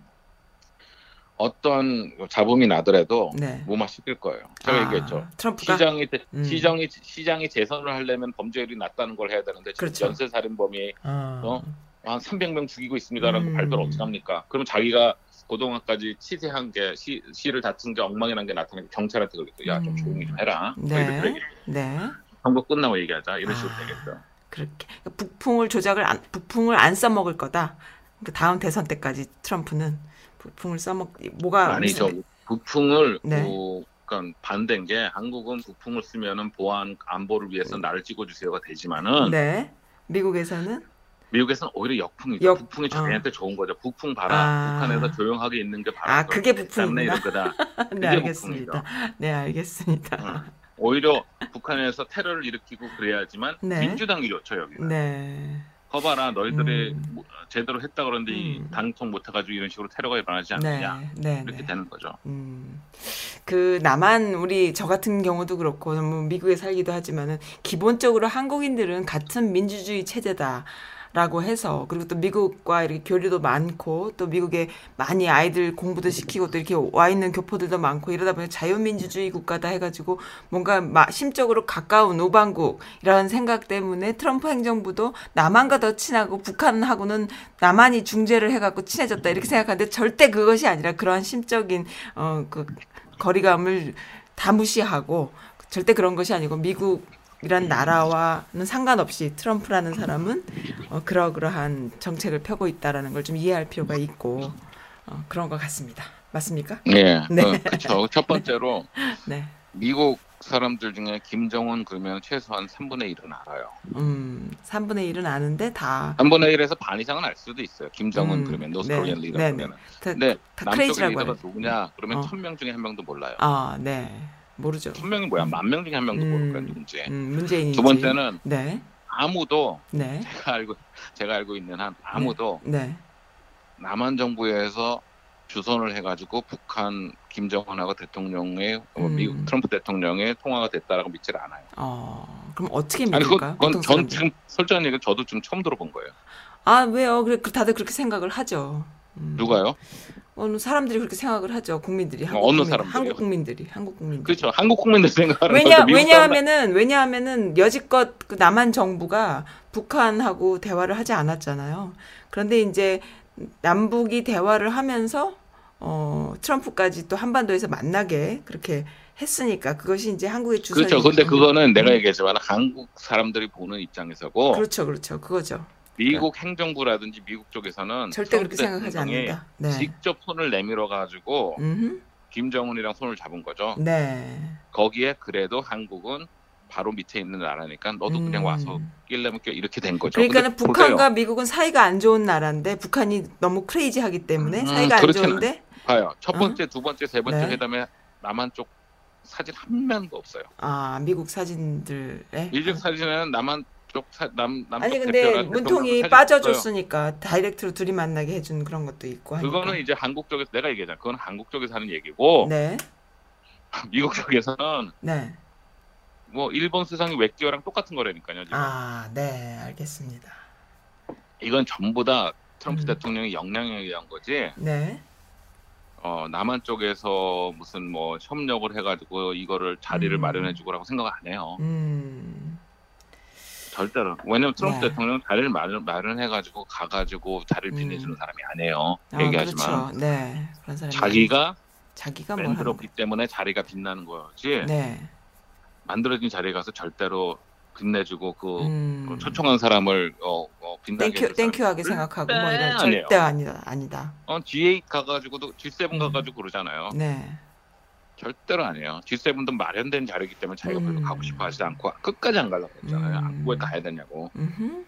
어떤 잡음이 나더라도 네. 무마 시킬 거예요. 제가 아, 얘기했죠. 트럼프가 시장이 대- 음. 시장이 시장이 재선을 하려면 범죄율이 낮다는 걸 해야 되는데 그렇죠. 연쇄 살인범이 어, 어? 한 300명 죽이고 있습니다라고 음. 발표를 어떻게 합니까? 그럼 자기가 그동안까지 치세한 게 시, 시를 다툰 게 엉망이란 게 나타나면 경찰한테 그러겠죠. 야좀 음. 조용히 좀 해라. 네. 네. 선거 끝나고 얘기하자. 이런 식으로 아. 되겠죠. 그렇게 북풍을 조작을 안, 북풍을 안 써먹을 거다. 그 다음 대선 때까지 트럼프는 북풍을 써먹 뭐가 아니죠. 무슨- 북풍을 네. 뭐, 그러니까 반대인 게 한국은 북풍을 쓰면은 보안 안보를 위해서 나를 찍어주세요가 되지만은 네. 미국에서는 미국에서는 오히려 역풍이죠. 역- 북풍이 어. 저희한테 좋은 거죠. 북풍 봐라. 아. 북한에서 조용하게 있는 게 봐라. 아, 그게 때문에 북풍이구나. 이런 거다. 네 그게 알겠습니다. 네 알겠습니다. 응. 오히려 북한에서 테러를 일으키고 그래야지만 네. 민주당이 좋죠 여기는. 네. 거봐라 너희들이 음. 뭐, 제대로 했다 이 음. 당통 못해가지고 이런 식으로 테러가 일어나지 않느냐 네. 네. 이렇게 네. 되는 거죠. 음. 그 남한 우리 저 같은 경우도 그렇고 뭐 미국에 살기도 하지만은 기본적으로 한국인들은 같은 민주주의 체제다. 라고 해서 그리고 또 미국과 이렇게 교류도 많고 또 미국에 많이 아이들 공부도 시키고 또 이렇게 와 있는 교포들도 많고 이러다 보니 자유민주주의 국가다 해가지고 뭔가 마- 심적으로 가까운 우방국이라는 생각 때문에 트럼프 행정부도 남한과 더 친하고 북한하고는 남한이 중재를 해갖고 친해졌다 이렇게 생각하는데 절대 그것이 아니라 그러한 심적인 어 그 거리감을 다 무시하고 절대 그런 것이 아니고 미국 이란 나라와는 상관없이 트럼프라는 사람은 어, 그러그러한 정책을 펴고 있다라는 걸 좀 이해할 필요가 있고 어, 그런 것 같습니다. 맞습니까? 예, 네. 어, 그렇죠. 첫 번째로 네. 미국 사람들 중에 김정은 그러면 최소한 3분의 1은 알아요. 음, 3분의 1은 아는데 다, 3분의 1에서 반 이상은 알 수도 있어요. 김정은 음, 그러면 네, 노스코리안 리더 네, 그러면. 다, 근데 다 남쪽의 크레이지라고 리더가 하죠. 누구냐? 그러면 어. 1000명 중에 한 명도 몰라요. 아, 네. 모르죠. 1000명이 뭐야? 만 명 중에 한 명도 음. 모를 거야, 누군지. 음, 문재인이 두 번째는 네. 아무도 네. 제가 알고 제가 알고 있는 한 아무도 네. 남한 정부에서 주선을 해가지고 북한 김정은하고 대통령의 어, 음. 미국 트럼프 대통령의 통화가 됐다라고 믿지를 않아요. 어, 그럼 어떻게 아니 믿을까요? 그건, 전? 지금 솔직한 얘기 저도 지금 처음 들어본 거예요. 아, 왜요? 그래, 그- 다들 그렇게 생각을 하죠. 음. 누가요? 어느 사람들이 그렇게 생각을 하죠. 국민들이 한국 어느 국민, 사람들이요? 한국 국민들이 한국 국민들. 그렇죠. 한국 국민들 생각하는 왜냐 왜냐하면은 왜냐하면은 여지껏 그 남한 정부가 북한하고 대화를 하지 않았잖아요. 그런데 이제 남북이 대화를 하면서 어 트럼프까지 또 한반도에서 만나게 그렇게 했으니까 그것이 이제 한국의 주선이 그렇죠. 근데 음, 그거는 내가 음. 얘기했지만 한국 사람들이 보는 입장에서고 그렇죠, 그렇죠, 그거죠. 미국 행정부라든지 미국 쪽에서는 절대 그렇게 생각하지 않는다. 네. 직접 손을 내밀어 가지고 음, 김정은이랑 손을 잡은 거죠. 네. 거기에 그래도 한국은 바로 밑에 있는 나라니까 너도 그냥 음. 와서 낄려면 껴 이렇게 된 거죠. 그러니까는 근데 북한과 미국은 사이가 안 좋은 나라인데 북한이 너무 크레이지하기 때문에 음, 사이가 안 좋은데 봐요. 첫 어? 번째, 두 번째, 세 번째 네. 회담에 남한 쪽 사진 한 면도 없어요. 아 미국 사진들에 일적 사진에는 남한 쪽 사, 남 남쪽 아니 근데 문통이. 빠져줬으니까 다이렉트로 둘이 만나게 해준 그런 것도 있고 하니까. 그거는 이제 한국 쪽에서 내가 얘기하잖아. 그건 한국 쪽에서 하는 얘기고 네, 미국 쪽에서는 네. 뭐 일본 수상이 외교랑 똑같은 거라니까요. 지금. 아, 네, 알겠습니다. 이건 전부 다 트럼프 음. 대통령의 역량에 의한 거지. 네, 어, 남한 쪽에서 무슨 뭐 협력을 해가지고 이거를 자리를 음. 마련해주고라고 생각 안 해요. 음, 절대로. 왜냐면 트럼프 네. 대통령은 자리를 마련, 마련해가지고 가가지고 자리를 음. 빛내주는 사람이 아니에요. 아, 얘기하지만 그렇죠. 네, 그런 사람이 자기가 자기가 뭘 만들었기 때문에 자리가 빛나는 거지. 네, 만들어진 자리에 가서 절대로 빛내주고 그 음, 초청한 사람을 어, 어 빛나게 thank you thank you하게. 생각하고 뭐 절대 이런 아니에요. 절대 아니다, 아니다. 어, G8 가가지고도 G7 음. 가가지고 그러잖아요. 네, 절대로 아니에요. G7도 마련된 자리이기 때문에 자기가 별로 음. 가고 싶어 하지 않고 끝까지 안 가려고 했잖아요. 음. 왜 가야 되냐고. 음흠.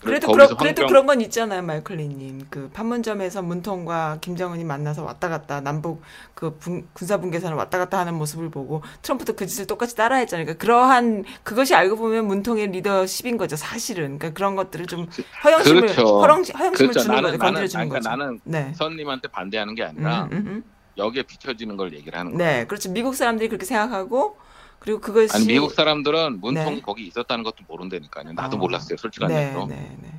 그래도 거기서 그러, 그래도 그런 건 있잖아요, 마이클리님. 그 판문점에서 문통과 김정은이 만나서 왔다 갔다 남북 그 분- 군사 분계선을 왔다 갔다 하는 모습을 보고 트럼프도 그 짓을 똑같이 따라했잖아요. 그러니까 그러한 그것이 알고 보면 문통의 리더십인 거죠, 사실은. 그러니까 그런 것들을 좀 허영심을 그렇죠. 허영, 허영심을 그렇죠. 주는 나는 거죠, 건드려 주는 그러니까 거죠. 나는 네. 선님한테 반대하는 게 음, 아니라 음, 음. 여기에 비춰지는 걸 얘기를 하는 거예요. 네, 그렇죠. 미국 사람들이 그렇게 생각하고 그리고 그것이 아니 미국 사람들은 문통이 네. 거기 있었다는 것도 모른다니까요. 나도 어. 몰랐어요. 솔직한 네, 얘기로. 네, 네.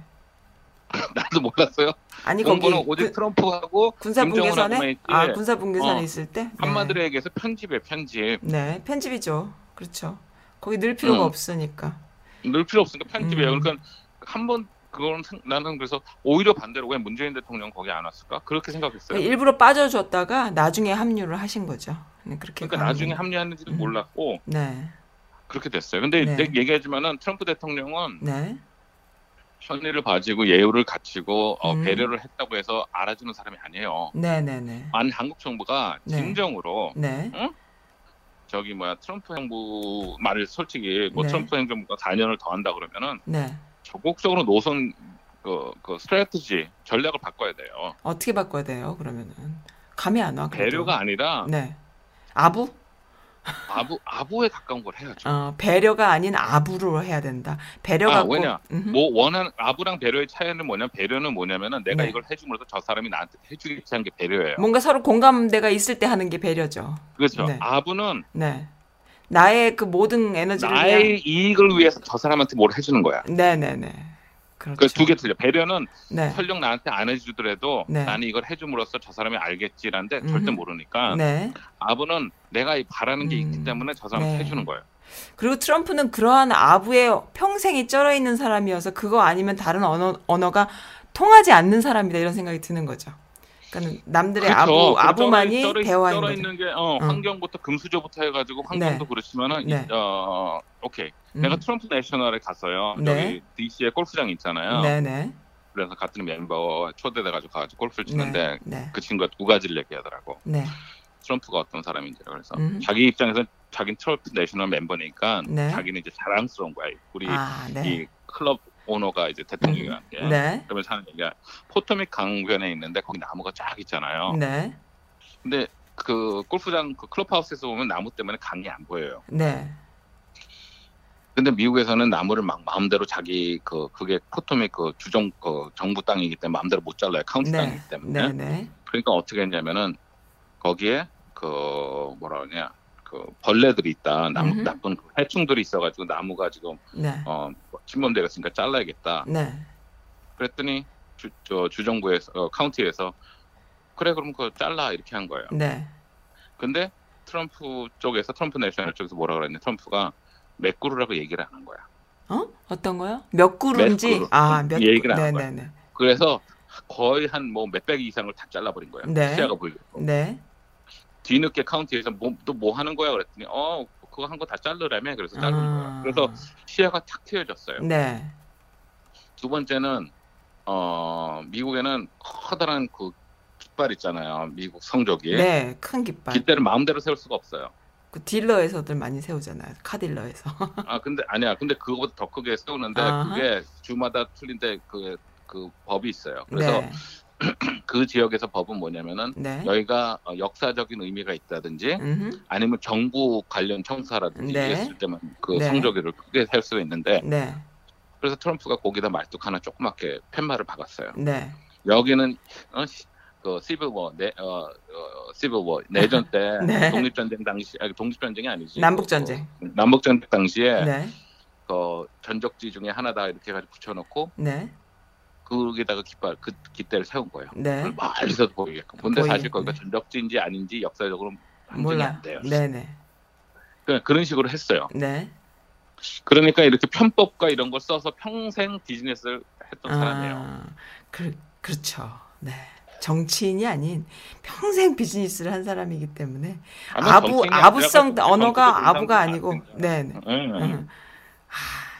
나도 몰랐어요. 아니 거기 오직 군- 트럼프하고 군사 분계선에. 아 군사 분계선에 어. 있을 때 네. 한마디로 얘기해서 편집에 편집. 네 편집이죠. 그렇죠. 거기 늘 필요가 응. 없으니까. 늘 필요 없으니까 편집이에요. 음. 그러니까 한 번 생- 나는 그래서 오히려 반대로 왜 문재인 대통령 거기 안 왔을까? 그렇게 생각했어요. 일부러 빠져줬다가 나중에 합류를 하신 거죠. 네, 그렇게 그러니까 나중에. 합류하는지도 음. 몰랐고 네, 그렇게 됐어요. 근데 네. 얘기하지만은 트럼프 대통령은 네, 선의를 봐지고 예우를 갖추고 어, 음. 배려를 했다고 해서 알아주는 사람이 아니에요. 네, 네, 네, 만 한국 정부가 네. 진정으로 네, 저기 뭐야 트럼프 행부 말을 솔직히 뭐 네. 트럼프 행정부가 4년을 더 한다 그러면은 네. 적극적으로 노선 그, 그 strategy 전략을 바꿔야 돼요. 어떻게 바꿔야 돼요? 그러면은 감이 안 와. 그래도. 배려가 아니라 네, 아부? 아부 아부에 가까운 걸 해야죠. 어, 배려가 아닌 아부로 해야 된다. 배려가 아, 왜냐? 음흠. 뭐 원하는 아부랑 배려의 차이는 뭐냐? 배려는 뭐냐면은 내가 네. 이걸 해줌으로써 저 사람이 나한테 해주겠지 한게 배려예요. 뭔가 서로 공감대가 있을 때 하는 게 배려죠. 그렇죠. 네. 아부는 네, 나의 그 모든 에너지를 나의 이익을 위해서 저 사람한테 뭘 해주는 거야. 네, 네, 네. 그렇죠. 그두개 틀려. 배려는 네, 설령 나한테 안 해주더라도 네. 나는 이걸 해줌으로써 저 사람이 알겠지라는데 음흠. 절대 모르니까 네. 아부는 내가 이 바라는 게 음. 있기 때문에 저 사람한테 네. 해주는 거예요. 그리고 트럼프는 그러한 아부에 평생이 쩔어 있는 사람이어서 그거 아니면 다른 언어, 언어가 통하지 않는 사람이다 이런 생각이 드는 거죠. 그러니까 남들의 아부 그렇죠. 아부만이 쩔어, 대화인 거죠. 있는 게 어, 응. 환경부터 금수저부터 해가지고 환경도 네. 그렇지만은 네. 이- 어 오케이 음. 내가 트럼프 내셔널에 갔어요. 네. 저기 DC에 골프장 있잖아요. 네네. 그래서 같은 멤버 초대돼가지고 가가지고 골프를 치는데 네. 네. 그 친구가 두 가지를 얘기하더라고. 네. 트럼프가 어떤 사람인지 그래서 음. 자기 입장에서 자기 트럼프 내셔널 멤버니까 네. 자기는 이제 자랑스러운 거야. 우리 아, 네. 이 클럽 오너가 이제 대통령이란 게. 네. 그러면서 하는 얘기가 포토믹 강변에 있는데 거기 나무가 쫙 있잖아요. 네. 근데 그 골프장 그 클럽하우스에서 보면 나무 때문에 강이 안 보여요. 네. 근데 미국에서는 나무를 막 마음대로 자기 그 그게 포토믹 그 주정 그 정부 땅이기 때문에 마음대로 못 잘라요. 카운티 네. 땅이기 때문에. 네. 네. 그러니까 어떻게 했냐면은 거기에 그 뭐라 그러냐 그 벌레들이 있다. 남, 음흠. 나쁜 그 해충들이 있어가지고 나무가 지금 네. 어 침범되었으니까 잘라야겠다. 네. 그랬더니 주, 저 주정부에서 어, 카운티에서 그래 그럼 그거 잘라 이렇게 한 거예요. 네. 근데 트럼프 쪽에서 트럼프 내셔널 쪽에서 뭐라 그랬냐 트럼프가 맥구르라고 얘기를 안 한 거야. 어? 어떤 거요? 몇 그루인지 몇 그루. 아, 몇 얘기를 안 네, 한 네, 거야. 네. 그래서 거의 한 뭐 몇백 이상을 다 잘라버린 거야. 네. 시야가 보이고. 네. 뒤늦게 카운티에서 뭐, 또 뭐 하는 거야 그랬더니 어 그거 한 거 다 자르라며 그래서 자른 거야. 아. 그래서 시야가 탁 트여졌어요. 네. 두 번째는 어 미국에는 커다란 그 깃발 있잖아요. 미국 성적이. 네. 큰 깃발. 깃대를 마음대로 세울 수가 없어요. 그 딜러에서들 많이 세우잖아요. 카딜러에서. 아 근데 아니야. 근데 그거보다 더 크게 세우는데 아하. 그게 주마다 틀린데 그, 그 법이 있어요. 그래서 네. 그 지역에서 법은 뭐냐면은 네. 여기가 어, 역사적인 의미가 있다든지 음흠. 아니면 정부 관련 청사라든지 네. 했을 때만 그 네. 성적이를 크게 셀 수가 있는데 네. 그래서 트럼프가 거기다 말뚝 하나 조그맣게 팻말을 박았어요. 네. 여기는 어, 시- 그 시빌워 내 어, 어 시빌워 내전 때 네. 독립전쟁 당시 아니 독립전쟁이 아니지 남북전쟁. 그, 남북전쟁 당시에 네. 그 전적지 중에 하나다 이렇게 해가지고 붙여놓고 네. 거기다가 깃발 그 깃대를 세운 거예요. 네. 멀리서 보이게끔. 근데 보이게, 사실 거기가 네. 전적지인지 아닌지 역사적으로 판정이. 안 돼요. 네, 네. 그냥 그런 식으로 했어요. 네. 그러니까 이렇게 편법과 이런 걸 써서 평생 비즈니스를 했던 사람이에요. 아, 그, 그렇죠. 네. 정치인이 아닌 평생 비즈니스를 한 사람이기 때문에 아부 아부성 언어가 아부가 아니고 안 네. 네. 응, 응. 음. 아,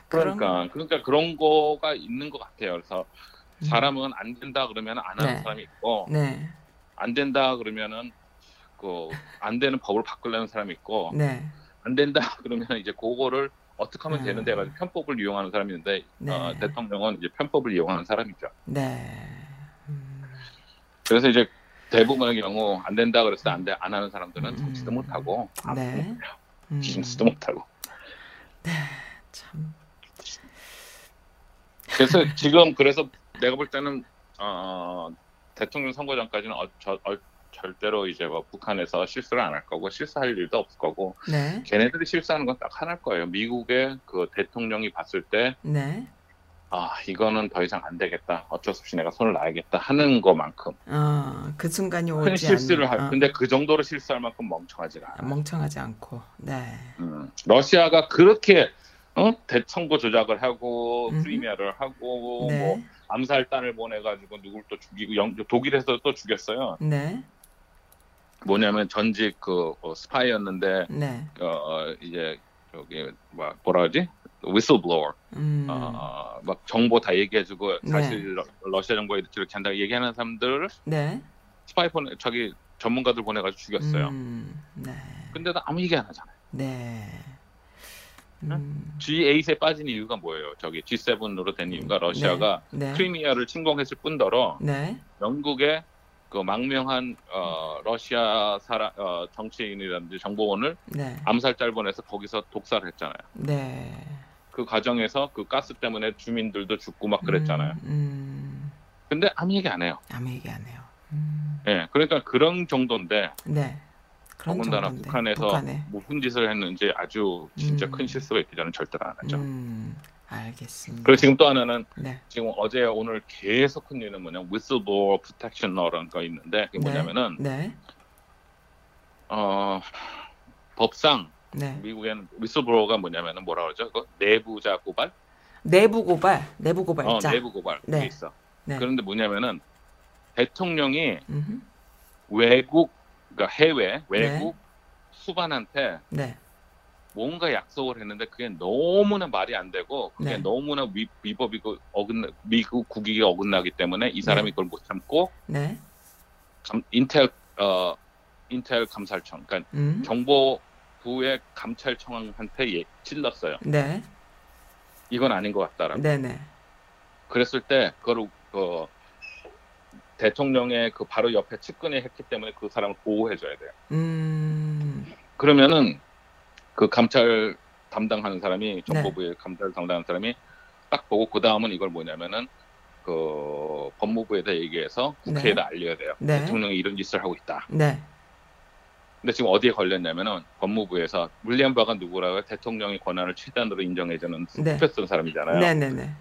그런- 그러니까 그러니까 그런 거가 있는 것 같아요. 그래서 음. 사람은 안 된다 그러면 안 하는 네. 사람이 있고 네. 안 된다 그러면은 그 안 되는 법을 바꾸려는 사람이 있고 네. 안 된다 그러면 이제 그거를 어떻게 하면 음. 되는데 가지고 편법을 이용하는 사람이 있는데 네. 어, 대통령은 이제 편법을 이용하는 사람이죠. 네. 음. 그래서 이제 대부분의 경우 안 된다 그래서 안, 돼, 안 하는 사람들은 음. 정치도 못하고 네. 음. 비즈니스도 못하고 참. 그래서 지금 그래서 내가 볼 때는 어, 대통령 선거 전까지는 어, 저, 어, 절대로 이제 뭐 북한에서 실수를 안 할 거고 실수할 일도 없을 거고 네. 걔네들이 실수하는 건 딱 하나일 거예요. 미국의 그 대통령이 봤을 때 네. 아 이거는 더 이상 안 되겠다. 어쩔 수 없이 내가 손을 놔야겠다 하는 것만큼 어, 그 순간이 오지 큰 실수를 않는- 할. 어, 근데 그 정도로 실수할 만큼 멍청하지가 않아. 멍청하지 않고. 네. 음, 러시아가 그렇게 어? 대청고 조작을 하고 음흠. 프리미어를 하고 네. 뭐 암살단을 보내가지고 누굴 또 죽이고 영, 독일에서 또 죽였어요. 네. 뭐냐면 전직 그 어, 스파이였는데 네. 어, 이제 저기 뭐 뭐라 그러지? whistleblower 음. 어, 막 정보 다 얘기해주고 네. 사실 러, 러시아 정부에 이렇게 한다고 얘기하는 사람들을 네. 스파이 보내 저기 전문가들 보내가지고 죽였어요. 음. 네. 근데도 아무 얘기 안 하잖아요. 네. 음. G8에 빠진 이유가 뭐예요? 저기 G7으로 된 이유가 러시아가 네. 크리미아를 침공했을 뿐더러 네. 영국의 그 망명한 어, 러시아 사람 어, 정치인이라든지 정보원을 네. 암살자를 보내서 거기서 독살을 했잖아요. 네. 그 과정에서 그 가스 때문에 주민들도 죽고 막 그랬잖아요. 음, 음. 근데 아무 얘기 안 해요. 아무 얘기 안 해요. 음. 예, 그러니까 그런 정도인데 네. 더군다나 정도인데, 북한에서 북한에. 무슨 짓을 했는지 아주 진짜 음. 큰 실수가 있기 전에 절대로 안 하죠. 음. 알겠습니다. 그리고 지금 또 하나는 네. 지금 어제 오늘 계속 큰 일은 뭐냐 whistleblower protection law라는 거 있는데 그게 네. 뭐냐면은 네. 어 법상 네. 미국에는 whistleblower가 뭐냐면은 뭐라 그러죠? 그 내부자 고발? 내부 고발, 내부 고발자. 어, 내부 고발 네. 게 있어. 네. 그런데 뭐냐면은 대통령이 음흠. 외국 그러니까 해외 외국 수반한테 네. 뭔가 약속을 했는데 그게 너무나 말이 안 되고 그게 네. 너무나 위, 위법이고 어긋나 미국 국익에 어긋나기 때문에 이 사람이 네. 그걸 못 참고 네. 감- 인텔 어 인텔 감찰청 그러니까 음. 정보부의 감찰청한테 예, 찔렀어요. 네. 이건 아닌 것 같다라고. 네, 네. 그랬을 때 그걸 그 대통령의 그 바로 옆에 측근이 했기 때문에 그 사람을 보호해줘야 돼요. 음. 그러면은 그 감찰 담당하는 사람이 네. 정보부의 감찰 담당하는 사람이 딱 보고 그 다음은 이걸 뭐냐면은 그 법무부에다 얘기해서 국회에다 알려야 돼요. 네. 대통령이 이런 짓을 하고 있다. 네. 근데 지금 어디에 걸렸냐면은 법무부에서 윌리엄 바가 누구라고 대통령의 권한을 최단으로 인정해주는 네. 투표 쓴 사람이잖아요. 네, 네, 네.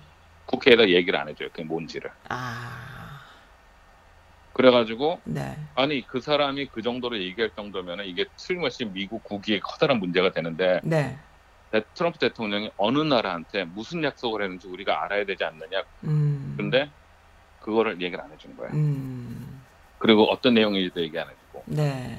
국회에다 얘기를 안 해줘요. 그게 뭔지를. 아. 그래가지고 네. 아니 그 사람이 그 정도로 얘기할 정도면은 이게 틀림없이 미국 국익에 커다란 문제가 되는데 네. 대- 트럼프 대통령이 어느 나라한테 무슨 약속을 했는지 우리가 알아야 되지 않느냐. 음. 근데 그거를 얘기를 안 해준 거예요. 음. 그리고 어떤 내용인지도 얘기 안 해주고. 네.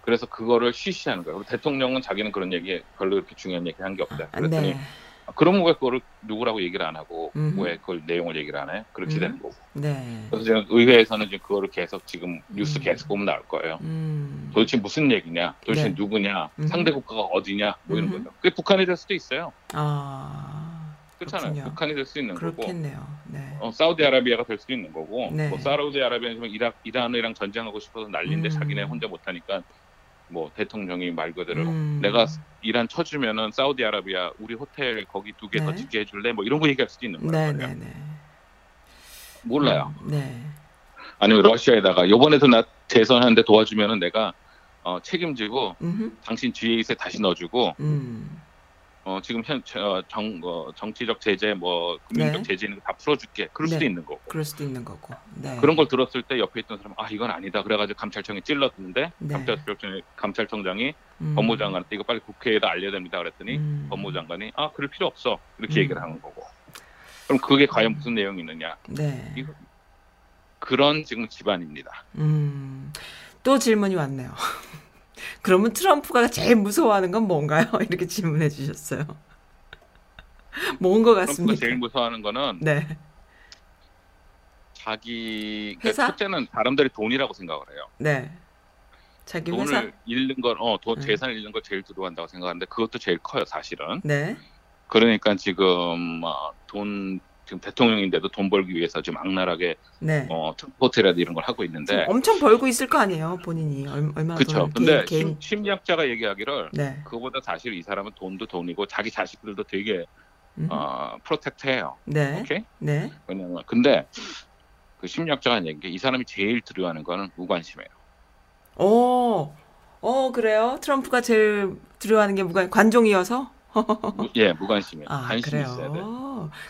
그래서 그거를 쉬쉬하는 거예요. 대통령은 자기는 그런 얘기 별로 그렇게 중요한 얘기 한 게 없다. 아, 그랬더니 네. 아, 그러면 왜 그거를 누구라고 얘기를 안 하고 음흠. 왜 그걸 내용을 얘기를 안 해? 그렇게 음. 되는 거고. 네. 그래서 지금 의회에서는 지금 그거를 계속 지금 뉴스 음. 계속 보면 나올 거예요. 음. 도대체 무슨 얘기냐? 도대체 네. 누구냐? 음. 상대 국가가 어디냐? 뭐 이런 음흠. 거죠. 그게 북한이 될 수도 있어요. 아. 그렇잖아요. 그렇군요. 북한이 될 수 있는 거고. 그렇겠네요. 네. 어, 사우디아라비아가 될 수도 있는 거고. 네. 뭐 사우디아라비아는 지금 이라, 이란이랑 전쟁하고 싶어서 난리인데 음. 자기네 혼자 못하니까 뭐 대통령이 말 그대로 음. 내가 이란 쳐주면은 사우디아라비아 우리 호텔 거기 두 개더 네. 짓게 해줄래? 뭐 이런 거 얘기할 수도 있는 네, 거예요. 네, 네. 몰라요. 네. 아니면 러시아에다가 요번에도 나 대선하는데 도와주면은 내가 어, 책임지고 음. 당신 G8에 다시 넣어주고 음. 어, 지금 현 어, 정, 어, 정치적 제재 뭐 금융적 네. 제재 있는 거 다 풀어줄게. 그럴 수도 네. 있는 거고. 그럴 수도 있는 거고. 네. 그런 걸 들었을 때 옆에 있던 사람 아 이건 아니다. 그래가지고 감찰청이 찔렀는데 네. 감찰청 감찰청장이 음. 법무장관한테 이거 빨리 국회에다 알려야 됩니다. 그랬더니 음. 법무장관이 아 그럴 필요 없어 이렇게 음. 얘기를 하는 거고. 그럼 그게 과연 무슨 내용이 있느냐? 네. 이거 그런 지금 집안입니다. 음. 또 질문이 왔네요. 그러면 트럼프가 제일 무서워하는 건 뭔가요? 이렇게 질문해 주셨어요. 뭔것 트럼프가 같습니까? 제일 무서워하는 거는 네. 자기 회사? 그러니까 첫째는 사람들이 돈이라고 생각을 해요. 네. 자기 돈을 회사? 잃는 걸, 어, 돈, 음. 재산을 잃는 걸 제일 두려워한다고 생각하는데 그것도 제일 커요, 사실은. 네. 그러니까 지금 어, 돈 지금 대통령인데도 돈 벌기 위해서 지금 악랄하게 네. 어, 호텔이라도 이런 걸 하고 있는데 엄청 벌고 있을 거 아니에요, 본인이. 얼- 얼마나 그렇죠. 근데 개인, 심, 개인. 심 리학자가 얘기하기를 네. 그거보다 사실 이 사람은 돈도 돈이고 자기 자식들도 되게 음. 어, 프로텍트해요. 네. 오케이? 네. 왜냐면 근데 그 심리학자가 얘기한 게이 사람이 제일 두려워하는 거는 무관심해요. 오. 어, 그래요? 트럼프가 제일 두려워하는 게 무관 관종이어서? 무- 예, 무관심이에요. 아, 관심이 그래요. 있어야 돼.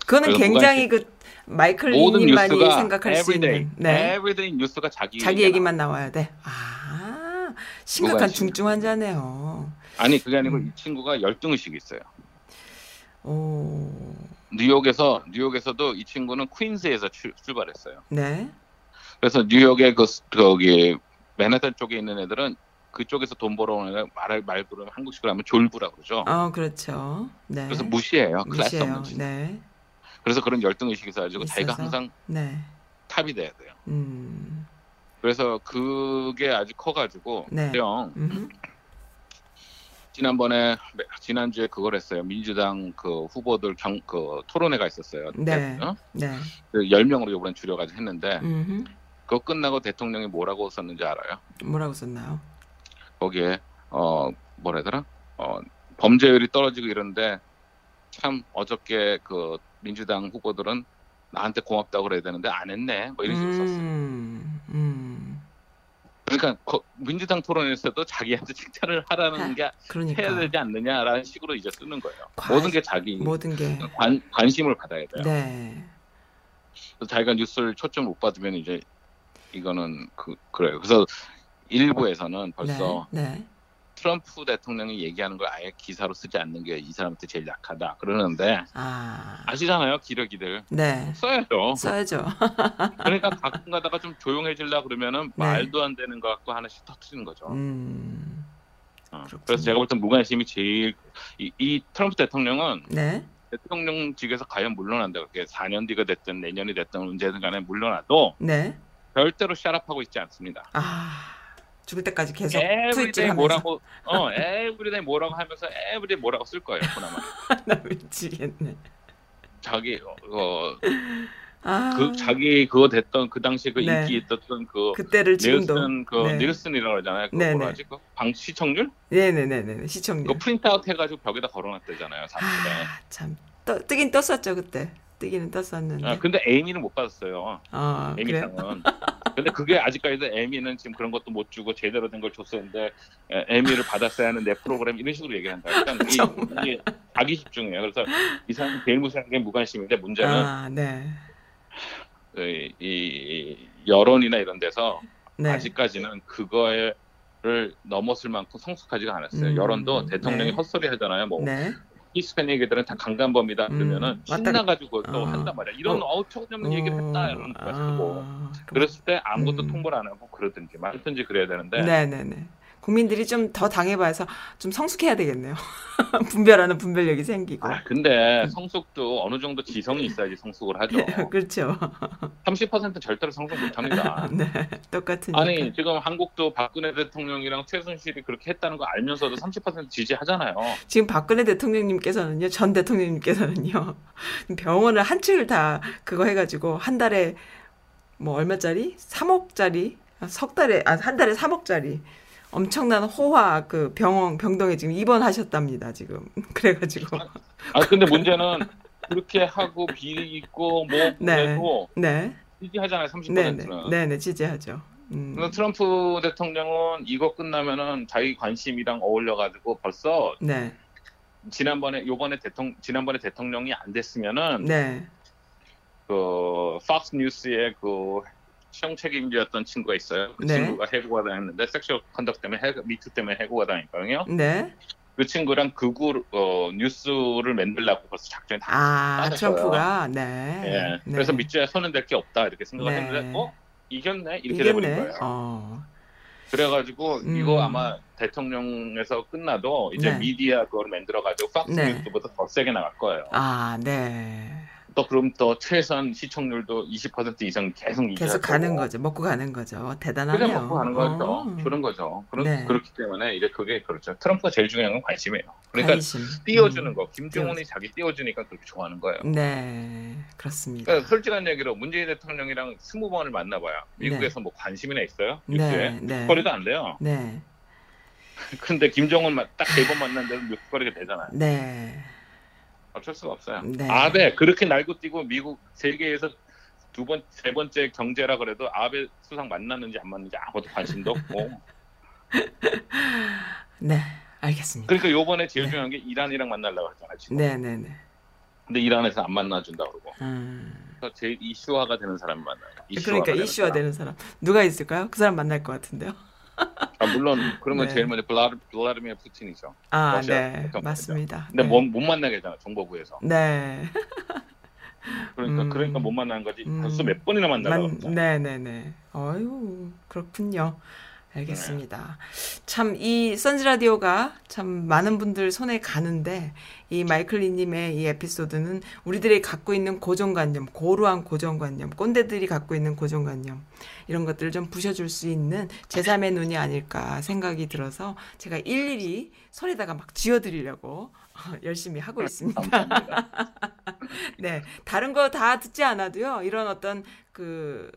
그거는 굉장히 그 마이클 리님만이 생각할 수 everyday, 있는 네. everyday 뉴스가 자기 자기 얘기만 나와야 돼. 아 심각한 무관심. 중증 환자네요. 아니 그게 아니고 음. 이 친구가 열등 의식이 있어요. 오, 뉴욕에서 뉴욕에서도 이 친구는 퀸즈에서 출, 출발했어요. 네, 그래서 뉴욕의 그 스- 거기 맨하탄 쪽에 있는 애들은 그쪽에서 돈 벌어오는 말을 말 그러면 한국식으로 하면 졸부라 그러죠. 어 그렇죠. 네. 그래서 무시해요. 클래스 무시해요. 없는 짓. 네, 그래서 그런 열등 의식이 있어가지고 자기가? 항상 네, 탑이 돼야 돼요. 음, 그래서 그게 아주 커가지고 네. 형 음, 지난번에 지난주에 그걸 했어요. 민주당 그 후보들 경, 그 토론회가 있었어요. 네. 어? 네, 그 10명으로 이번에 줄여가지고 했는데 음, 그거 끝나고 대통령이 뭐라고 썼는지 알아요? 뭐라고 썼나요? 거기에 어 뭐라 해더라? 어 범죄율이 떨어지고 이런데 참 어저께 그 민주당 후보들은 나한테 고맙다고 그래야 되는데 안 했네. 뭐 이런 식으로 썼어요. 음, 음, 그러니까 거- 민주당 토론에서도 자기한테 칭찬을 하라는 게 그러니까 해야 되지 않느냐라는 식으로 이제 쓰는 거예요. 관- 모든 게 자기 모든 게 관, 관심을 받아야 돼요. 네, 그래서 자기가 뉴스를 초점 못 받으면 이제 이거는 그 그래요. 그래서 일부에서는 벌써 네, 네, 트럼프 대통령이 얘기하는 걸 아예 기사로 쓰지 않는 게 이 사람한테 제일 약하다 그러는데 아, 아시잖아요 기러기들 네, 써야죠. 써야죠. 그러니까 가끔 가다가 좀 조용해질라 그러면 네. 말도 안 되는 것 같고 하나씩 터트리는 거죠. 음, 어. 그래서 제가 볼 땐 무관심이 제일 이, 이 트럼프 대통령은 네, 대통령직에서 과연 물러난다 그게 4년 뒤가 됐든 내년이 됐든 언제든 간에 물러나도 네, 절대로 shut up하고 있지 않습니다. 아, 죽을 때까지 계속 tweet질 하면서 뭐라고 어 everyday 뭐라고 하면서 everyday 뭐라고 쓸 거예요 그나마 나 미치겠네. 자기 어, 아, 그 자기 그거 됐던 그 당시 그 네. 인기 있었던 그 그때를 지금도 닐슨 그 네. 닐슨이라고 그러잖아요 그 네, 뭐라 네. 하지 그 방 시청률 네네네네 시청률. 그거 print out 해가지고 벽에다 걸어놨대잖아요 사실에 아, 참 떠, 뜨긴 떴었죠 그때. 뜨기는 떴었는데. 아, 근데 에미는 못 받았어요 아, 그래. 에미상은 근데 그게 아직까지도 에미는 지금 그런 것도 못 주고 제대로 된 걸 줬었는데 에, 에미를 받았어야 하는 내 프로그램 이런 식으로 얘기한다 그러니까 이, 이게 자기 집중이에요 그래서 이 사람 제일 무서운 게 무관심인데 문제는 아, 네. 이, 이 여론이나 이런 데서 네. 아직까지는 그거를 넘었을 만큼 성숙하지가 않았어요. 음, 여론도 대통령이 네. 헛소리 하잖아요. 뭐 네. 히스패닉애들은 다 강간범이다 음, 그러면은 왔다 신나가지고 또 어. 한단 말이야. 이런 어. 어처구니없는 얘기를 했다 이러는 거야. 고 아, 그랬을 때 아무것도 음. 통보를 안 하고 그러든지 말든지 그래야 되는데 네네네. 국민들이 좀 더 당해봐서 좀 성숙해야 되겠네요. 분별하는 분별력이 생기고. 아 근데 성숙도 어느 정도 지성이 있어야지 성숙을 하죠. 그렇죠. 30%는 절대로 성숙 못합니다. 네. 똑같으니까. 아니 지금 한국도 박근혜 대통령이랑 최순실이 그렇게 했다는 거 알면서도 30% 지지하잖아요. 지금 박근혜 대통령님께서는요, 전 대통령님께서는요, 병원을 한 층을 다 그거 해가지고 한 달에 뭐 얼마짜리? 3억짜리? 석 달에, 아, 한 달에 3억짜리. 엄청난 호화 그 병원, 병동에 지금 입원하셨답니다, 지금. 그래가지고. 아 근데 문제는 그렇게 하고 비리 있고 뭐 네. 그래도 네. 지지하잖아요 네네. 30%는. 네네, 지지하죠. 음. 트럼프 대통령은 이거 끝나면은 자기 관심이랑 어울려가지고 벌써 네. 지난번에 요번에 대통령 지난번에 대통령이 안 됐으면은 네. 그 팍스 뉴스의 그 시청 책임자였던 친구가 있어요. 그 네. 친구가 해고가 당했는데 sexual conduct 때문에 해, 미투 때문에 해고가 당했거든요. 네. 그 친구랑 극우 어, 뉴스를 만들려고 벌써 작전이 다 아. 트럼프가, 네. 예. 네. 그래서 밑줄에 손은 댈 게 없다 이렇게 생각을 네. 했는데 어 이겼네 이렇게 돼버린 이겼네. 거예요. 어. 그래가지고 음. 이거 아마 대통령에서 끝나도 이제 네. 미디어 그걸 만들어가지고 팍스 네. 뉴스보다 더 세게 나갈 거예요. 아, 네. 또 그럼 또 최선 시청률도 20% 이상 계속 계속 가는. 거죠. 먹고 가는 거죠. 대단하네요. 그냥 먹고 가는 거죠. 어. 그런 거죠. 그렇, 네. 그렇기 때문에 이제 그게 그렇죠. 트럼프가 제일 중요한 건 관심이에요. 그러니까 관심. 띄워주는 음. 거. 김정은이 자기 띄워주니까 그렇게 좋아하는 거예요. 네, 그렇습니다. 그러니까 솔직한 얘기로 문재인 대통령이랑 스무 번을 만나봐요. 미국에서 뭐 관심이나 있어요? 뉴스에? 네, 네. 뉴스거리도 안 돼요. 네, 근데 김정은 딱 세 번 만났는데도 뉴스거리가 되잖아요. 네, 어쩔 수가 없어요. 네. 아베 그렇게 날고 뛰고 미국 세계에서 두 번, 세 번째 경제라 그래도 아베 수상 만났는지 안 만났는지 아무것도 관심도 없고. 네, 알겠습니다. 그러니까 요번에 제일 네. 중요한 게 이란이랑 만나려고 하잖아요. 지금. 네, 네, 네. 근데 이란에서 안 만나준다 그러고 음. 그래서 제일 이슈화가 되는 사람이 만나요. 그러니까 이슈화 사람. 되는 사람 누가 있을까요? 그 사람 만날 것 같은데요. 아, 물론 그러면 네. 제일 먼저 블라드, 블라디미르 푸틴이죠. 아, 러시아 네. 맞습니다. 근데 네. 못, 못 만나게 하잖아 정보부에서. 네. 그러니까 음. 그러니까 못 만나는 거지. 음. 벌써 몇 번이나 만나려고 만, 그러잖아. 네네 네. 어유 그렇군요. 알겠습니다. 참이 선즈 라디오가 참 많은 분들 손에 가는데 이 마이클리님의 이 에피소드는 우리들이 갖고 있는 고정관념, 고루한 고정관념, 꼰대들이 갖고 있는 고정관념 이런 것들을 좀 부셔줄 수 있는 제3의 눈이 아닐까 생각이 들어서 제가 일일이 손에다가 막 쥐어드리려고 열심히 하고 있습니다. 네, 다른 거 다 듣지 않아도요. 이런 어떤 그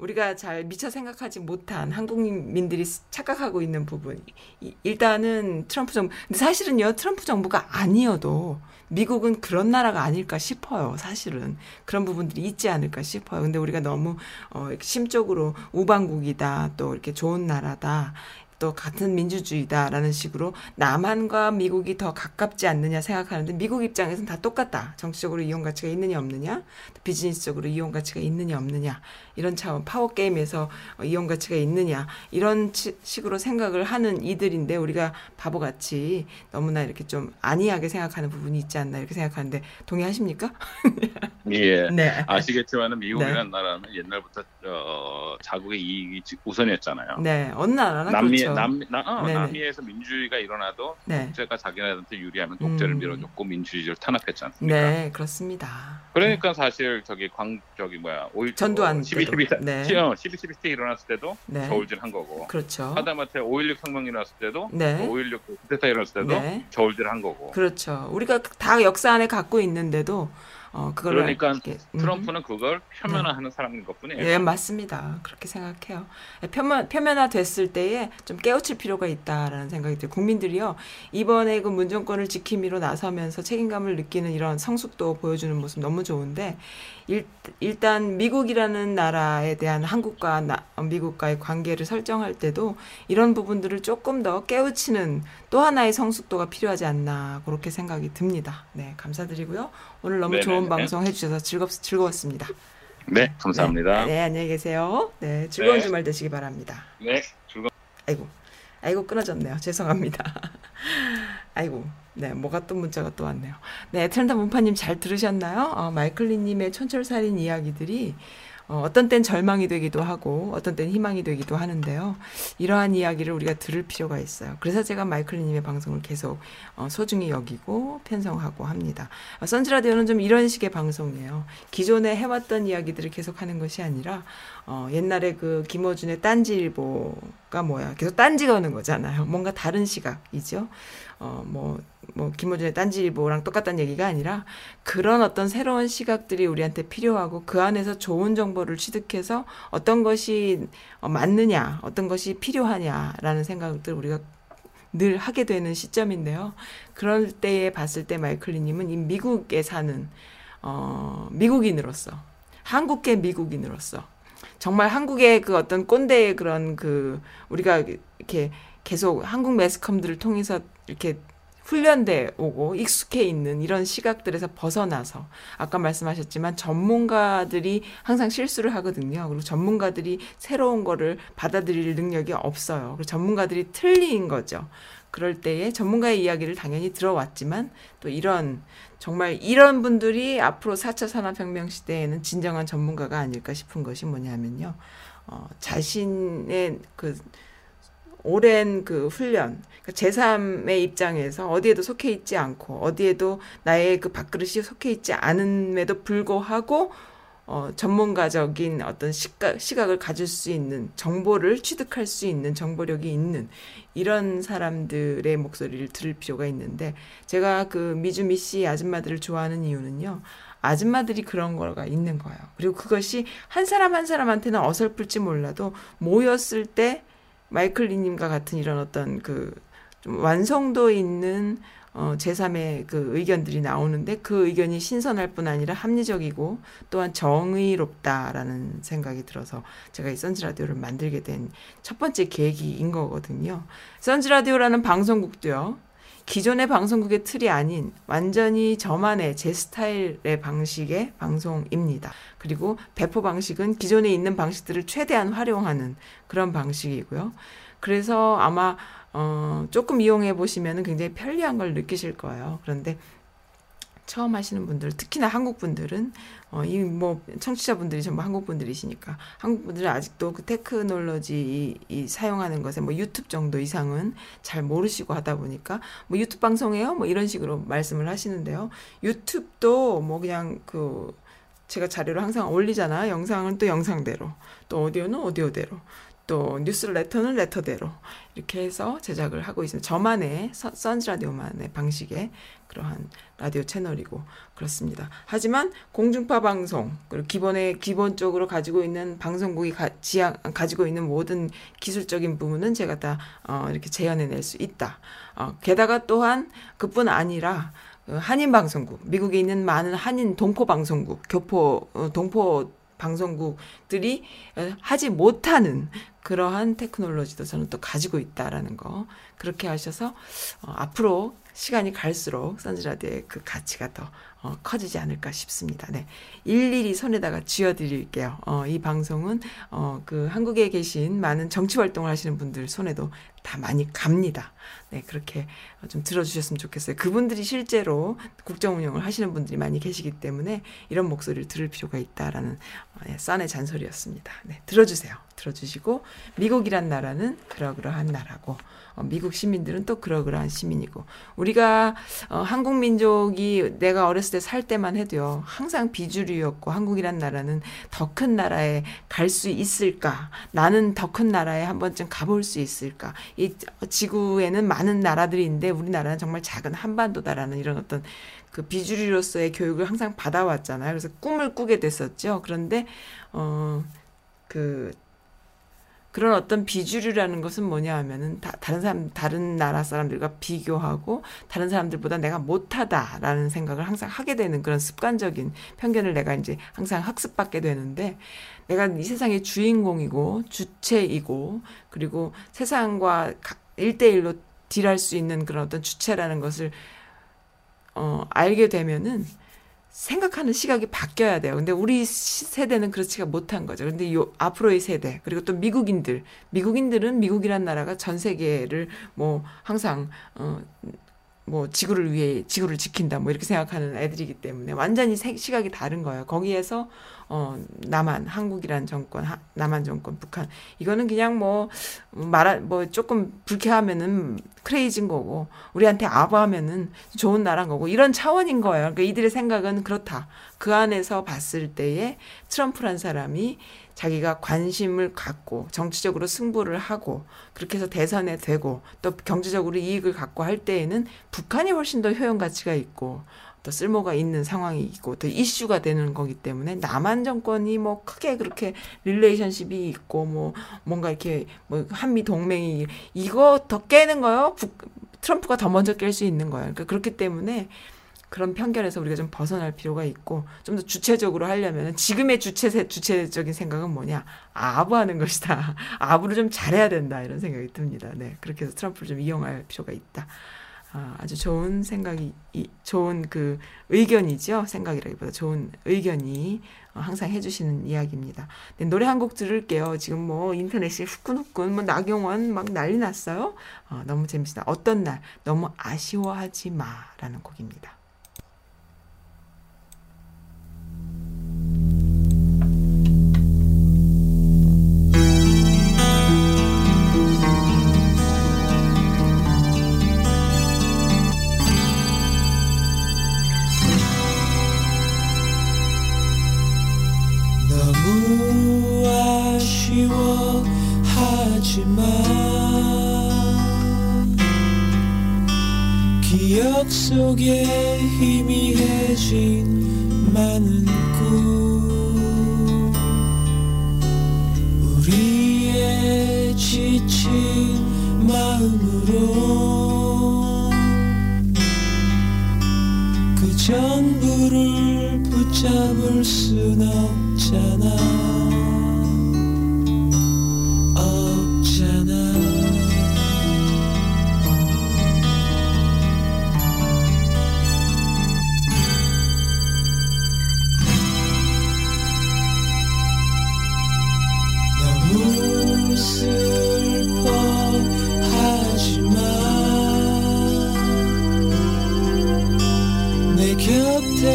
우리가 잘 미처 생각하지 못한 한국민들이 착각하고 있는 부분. 이- 일단은 트럼프 정부. 근데 사실은요, 트럼프 정부가 아니어도 미국은 그런 나라가 아닐까 싶어요. 사실은 그런 부분들이 있지 않을까 싶어요. 근데 우리가 너무 어, 심적으로 우방국이다, 또 이렇게 좋은 나라다. 또 같은 민주주의다라는 식으로 남한과 미국이 더 가깝지 않느냐 생각하는데 미국 입장에서는 다 똑같다. 정치적으로 이용 가치가 있느냐 없느냐, 비즈니스적으로 이용 가치가 있느냐 없느냐 이런 차원 파워 게임에서 어, 이용 가치가 있느냐 이런 치- 식으로 생각을 하는 이들인데 우리가 바보같이 너무나 이렇게 좀 안이하게 생각하는 부분이 있지 않나 이렇게 생각하는데 동의하십니까? 예. 네. 아시겠지만은 미국이라는 나라는 옛날부터 어, 자국의 이익이 우선이었잖아요. 네. 어느 나라나 남미 그렇죠. 남미 나, 어. 남미에서 민주주의가 일어나도 네. 독재가 자기네한테 유리하면 독재를 음. 밀어줬고 민주주의를 탄압했지 않습니까? 네, 그렇습니다. 그러니까 사실 저기 광 저기 뭐야 오일 전두환 12, 때도. 12, 네. 12, 12, 12 일어났을 때도 네. 저울질 한 거고 그렇죠. 하다못해 5.16 혁명 일어났을 때도 네. 5.16 쿠데타 일어났을 때도 네. 저울질 한 거고 그렇죠. 우리가 다 역사 안에 갖고 있는데도 어 그걸 그러니까 이렇게, 음. 트럼프는 그걸 표면화하는 사람인 것뿐이에요. 예, 맞습니다. 그렇게 생각해요. 예, 표면, 표면화 됐을 때에 좀 깨우칠 필요가 있다라는 생각이 들어요. 국민들이요, 이번에 그 문정권을 지킴이로 나서면서 책임감을 느끼는 이런 성숙도 보여주는 모습 너무 좋은데, 일, 일단 미국이라는 나라에 대한 한국과 나- 어, 미국과의 관계를 설정할 때도 이런 부분들을 조금 더 깨우치는 또 하나의 성숙도가 필요하지 않나, 그렇게 생각이 듭니다. 네, 감사드리고요. 오늘 너무 좋은 네네네. 방송 해주셔서 즐겁, 즐거웠습니다. 네, 감사합니다. 네, 네, 안녕히 계세요. 네, 즐거운 네. 주말 되시기 바랍니다. 네, 즐거. 아이고, 아이고 끊어졌네요. 죄송합니다. 아이고, 네, 뭐가 또 문자가 또 왔네요. 네, 트렌다 문파님 잘 들으셨나요? 어, 마이클리님의 촌철살인 이야기들이 어, 어떤 땐 절망이 되기도 하고 어떤 땐 희망이 되기도 하는데요. 이러한 이야기를 우리가 들을 필요가 있어요. 그래서 제가 마이클리님의 방송을 계속 어, 소중히 여기고 편성하고 합니다. 어, 선즈라디오는 좀 이런 식의 방송이에요. 기존에 해왔던 이야기들을 계속 하는 것이 아니라 어, 옛날에 그 김어준의 딴지일보가 뭐야? 계속 딴지 거는 거잖아요. 뭔가 다른 시각이죠. 어, 뭐, 뭐, 김어준의 딴지일보랑 똑같다는 얘기가 아니라 그런 어떤 새로운 시각들이 우리한테 필요하고 그 안에서 좋은 정보를 취득해서 어떤 것이 어, 맞느냐, 어떤 것이 필요하냐라는 생각들 우리가 늘 하게 되는 시점인데요. 그럴 때에 봤을 때 마이클리님은 이 미국에 사는, 어, 미국인으로서, 한국계 미국인으로서, 정말 한국의 그 어떤 꼰대의 그런 그 우리가 이렇게 계속 한국 매스컴들을 통해서 이렇게 훈련돼 오고 익숙해 있는 이런 시각들에서 벗어나서 아까 말씀하셨지만 전문가들이 항상 실수를 하거든요. 그리고 전문가들이 새로운 거를 받아들일 능력이 없어요. 그리고 전문가들이 틀린 거죠. 그럴 때에 전문가의 이야기를 당연히 들어왔지만 또 이런 정말 이런 분들이 앞으로 4차 산업혁명 시대에는 진정한 전문가가 아닐까 싶은 것이 뭐냐면요. 어, 자신의 그 오랜 그 훈련, 그 제3의 입장에서 어디에도 속해 있지 않고 어디에도 나의 그 밥그릇이 속해 있지 않음에도 불구하고 어, 전문가적인 어떤 시각, 시각을 가질 수 있는 정보를 취득할 수 있는 정보력이 있는 이런 사람들의 목소리를 들을 필요가 있는데 제가 그 미주미 씨 아줌마들을 좋아하는 이유는요. 아줌마들이 그런 거가 있는 거예요. 그리고 그것이 한 사람 한 사람한테는 어설플지 몰라도 모였을 때 마이클 리님과 같은 이런 어떤 그 좀 완성도 있는 어, 제3의 그 의견들이 나오는데 그 의견이 신선할 뿐 아니라 합리적이고 또한 정의롭다라는 생각이 들어서 제가 이 선즈라디오를 만들게 된 첫 번째 계기인 거거든요. 선즈라디오라는 방송국도요. 기존의 방송국의 틀이 아닌 완전히 저만의 제 스타일의 방식의 방송입니다. 그리고 배포 방식은 기존에 있는 방식들을 최대한 활용하는 그런 방식이고요. 그래서 아마 어, 조금 이용해 보시면 굉장히 편리한 걸 느끼실 거예요. 그런데 처음 하시는 분들, 특히나 한국 분들은 어, 이 뭐 청취자분들이 전부 한국 분들이시니까 한국 분들은 아직도 그 테크놀로지 이, 이 사용하는 것에 뭐 유튜브 정도 이상은 잘 모르시고 하다 보니까 뭐 유튜브 방송해요? 뭐 이런 식으로 말씀을 하시는데요. 유튜브도 뭐 그냥 그 제가 자료를 항상 올리잖아. 영상은 또 영상대로, 또 오디오는 오디오대로, 또 뉴스레터는 레터대로 이렇게 해서 제작을 하고 있습니다. 저만의 선- 선즈 라디오만의 방식의 그러한 라디오 채널이고 그렇습니다. 하지만 공중파 방송 그리고 기본에 기본적으로 가지고 있는 방송국이 가, 지향, 가지고 있는 모든 기술적인 부분은 제가 다 어, 이렇게 재현해낼 수 있다. 어, 게다가 또한 그뿐 아니라 그 한인 방송국, 미국에 있는 많은 한인 동포 방송국, 교포 어, 동포 방송국들이 어, 하지 못하는 그러한 테크놀로지도 저는 또 가지고 있다라는 거 그렇게 하셔서 어, 앞으로 시간이 갈수록 선즈라디오의 그 가치가 더 어, 커지지 않을까 싶습니다. 네. 일일이 손에다가 쥐어드릴게요. 어, 이 방송은 어, 그 한국에 계신 많은 정치 활동을 하시는 분들 손에도 다 많이 갑니다. 네, 그렇게 어, 좀 들어주셨으면 좋겠어요. 그분들이 실제로 국정 운영을 하시는 분들이 많이 계시기 때문에 이런 목소리를 들을 필요가 있다라는 어, 예, 싼의 잔소리였습니다. 네, 들어주세요. 들어주시고 미국이란 나라는 그러그러한 나라고 어, 미국 시민들은 또 그러그러한 시민이고 우리가 어, 한국 민족이 내가 어렸을 때 살 때만 해도요 항상 비주류였고 한국이란 나라는 더 큰 나라에 갈 수 있을까 나는 더 큰 나라에 한 번쯤 가볼 수 있을까 이 지구에는 많은 나라들이 있는데 우리나라는 정말 작은 한반도다라는 이런 어떤 그 비주류로서의 교육을 항상 받아왔잖아요. 그래서 꿈을 꾸게 됐었죠. 그런데 어 그 그런 어떤 비주류라는 것은 뭐냐 하면은 다, 다른 사람 다른 나라 사람들과 비교하고 다른 사람들보다 내가 못하다라는 생각을 항상 하게 되는 그런 습관적인 편견을 내가 이제 항상 학습받게 되는데 내가 이 세상의 주인공이고 주체이고 그리고 세상과 일대일로 딜할 수 있는 그런 어떤 주체라는 것을 어 알게 되면은 생각하는 시각이 바뀌어야 돼요. 근데 우리 시- 세대는 그렇지가 못한 거죠. 근데 요 앞으로의 세대 그리고 또 미국인들, 미국인들은 미국이란 나라가 전 세계를 뭐 항상 어. 뭐 지구를 위해 지구를 지킨다 뭐 이렇게 생각하는 애들이기 때문에 완전히 세- 시각이 다른 거예요. 거기에서 어 남한 한국이란 정권 하, 남한 정권 북한 이거는 그냥 뭐 말아 뭐 조금 불쾌하면은 크레이지인 거고 우리한테 아부하면은 좋은 나라인 거고 이런 차원인 거예요. 그러니까 이들의 생각은 그렇다. 그 안에서 봤을 때에 트럼프란 사람이 자기가 관심을 갖고 정치적으로 승부를 하고 그렇게 해서 대선에 되고 또 경제적으로 이익을 갖고 할 때에는 북한이 훨씬 더 효용 가치가 있고 또 쓸모가 있는 상황이 있고 또 이슈가 되는 거기 때문에 남한 정권이 뭐 크게 그렇게 릴레이션십이 있고 뭐 뭔가 이렇게 뭐 한미 동맹이 이거 더 깨는 거요. 북, 트럼프가 더 먼저 깰 수 있는 거예요. 그러니까 그렇기 때문에 그런 편견에서 우리가 좀 벗어날 필요가 있고 좀 더 주체적으로 하려면 지금의 주체 주체적인 생각은 뭐냐? 아부하는 것이다. 아부를 좀 잘해야 된다. 이런 생각이 듭니다. 네 그렇게 해서 트럼프를 좀 이용할 필요가 있다. 아, 아주 좋은 생각이 이, 좋은 그 의견이죠. 생각이라기보다 좋은 의견이 어, 항상 해주시는 이야기입니다. 네, 노래 한 곡 들을게요. 지금 뭐 인터넷이 후끈후끈 뭐 나경원 막 난리 났어요. 어, 너무 재밌다. 어떤 날? 너무 아쉬워하지 마라는 곡입니다. 지만 기억 속에 희미해진 많은 꿈 우리의 지친 마음으로 그 전부를 붙잡을 순 없잖아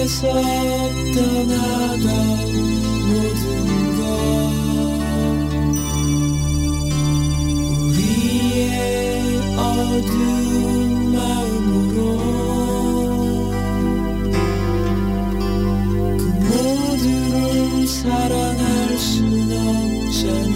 멀리서 떠나간 모든 것. 우리의 어두운 마음으로 그 모두를 사랑할 순 없잖아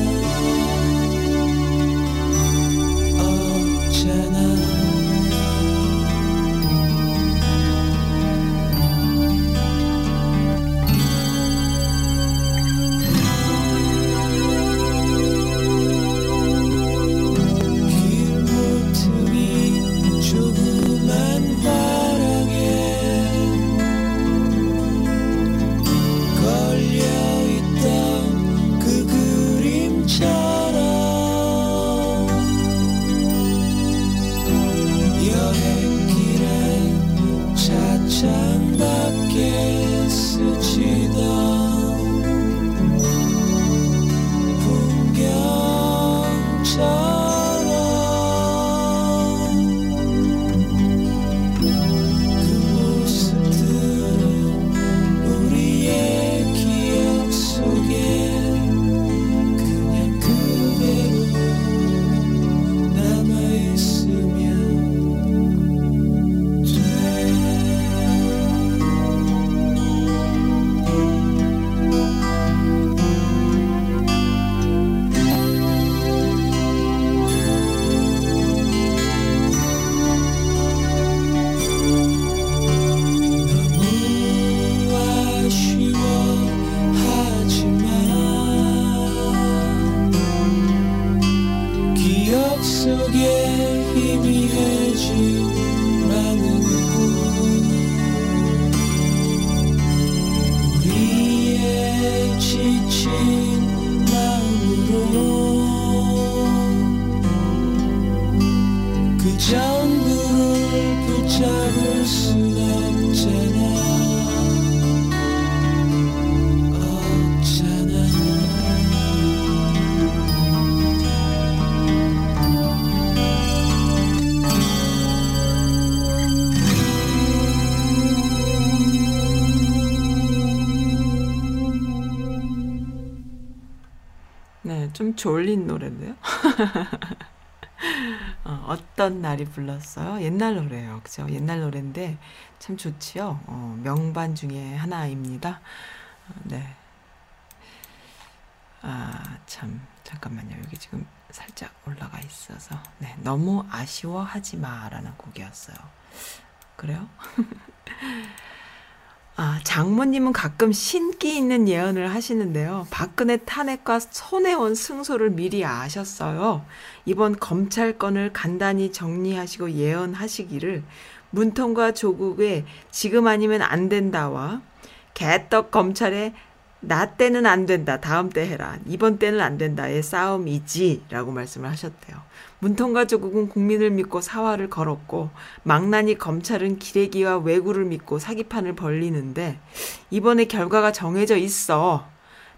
졸린 노래인데요. 어, 어떤 날이 불렀어요? 옛날 노래예요. 그죠? 옛날 노래인데 참 좋지요. 어, 명반 중에 하나입니다. 어, 네. 아, 참. 잠깐만요. 여기 지금 살짝 올라가 있어서. 네. 너무 아쉬워하지 마 라는 곡이었어요. 그래요? 아, 장모님은 가끔 신기 있는 예언을 하시는데요. 박근혜 탄핵과 손해원 승소를 미리 아셨어요. 이번 검찰 건을 간단히 정리하시고 예언하시기를 문통과 조국의 지금 아니면 안 된다와 개떡 검찰의 나 때는 안 된다. 다음 때 해라. 이번 때는 안 된다의 싸움이지. 라고 말씀을 하셨대요. 문통과 조국은 국민을 믿고 사활을 걸었고, 망나니 검찰은 기레기와 왜구를 믿고 사기판을 벌리는데, 이번에 결과가 정해져 있어.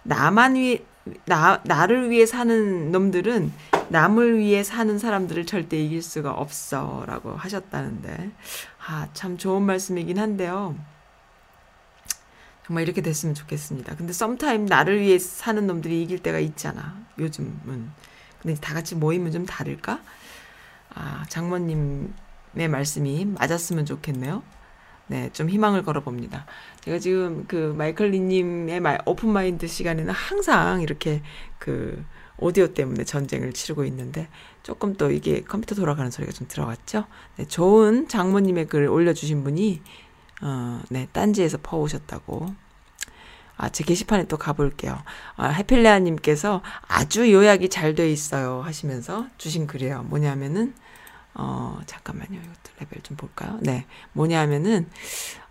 나만 위, 나, 나를 위해 사는 놈들은 남을 위해 사는 사람들을 절대 이길 수가 없어. 라고 하셨다는데, 아, 참 좋은 말씀이긴 한데요. 정말 이렇게 됐으면 좋겠습니다. 근데 썸타임 나를 위해 사는 놈들이 이길 때가 있잖아. 요즘은. 근데 다 같이 모이면 좀 다를까? 아, 장모님의 말씀이 맞았으면 좋겠네요. 네, 좀 희망을 걸어봅니다. 제가 지금 그 마이클 리님의 말, open mind 시간에는 항상 이렇게 그 오디오 때문에 전쟁을 치르고 있는데 조금 또 이게 컴퓨터 돌아가는 소리가 좀 들어갔죠? 네, 좋은 장모님의 글 올려주신 분이 어, 네, 딴지에서 퍼오셨다고. 아, 제 게시판에 또 가볼게요. 아, 해필레아님께서 아주 요약이 잘 돼 있어요 하시면서 주신 글이에요. 뭐냐면은, 어, 잠깐만요. 이것도 레벨 좀 볼까요? 네. 뭐냐면은,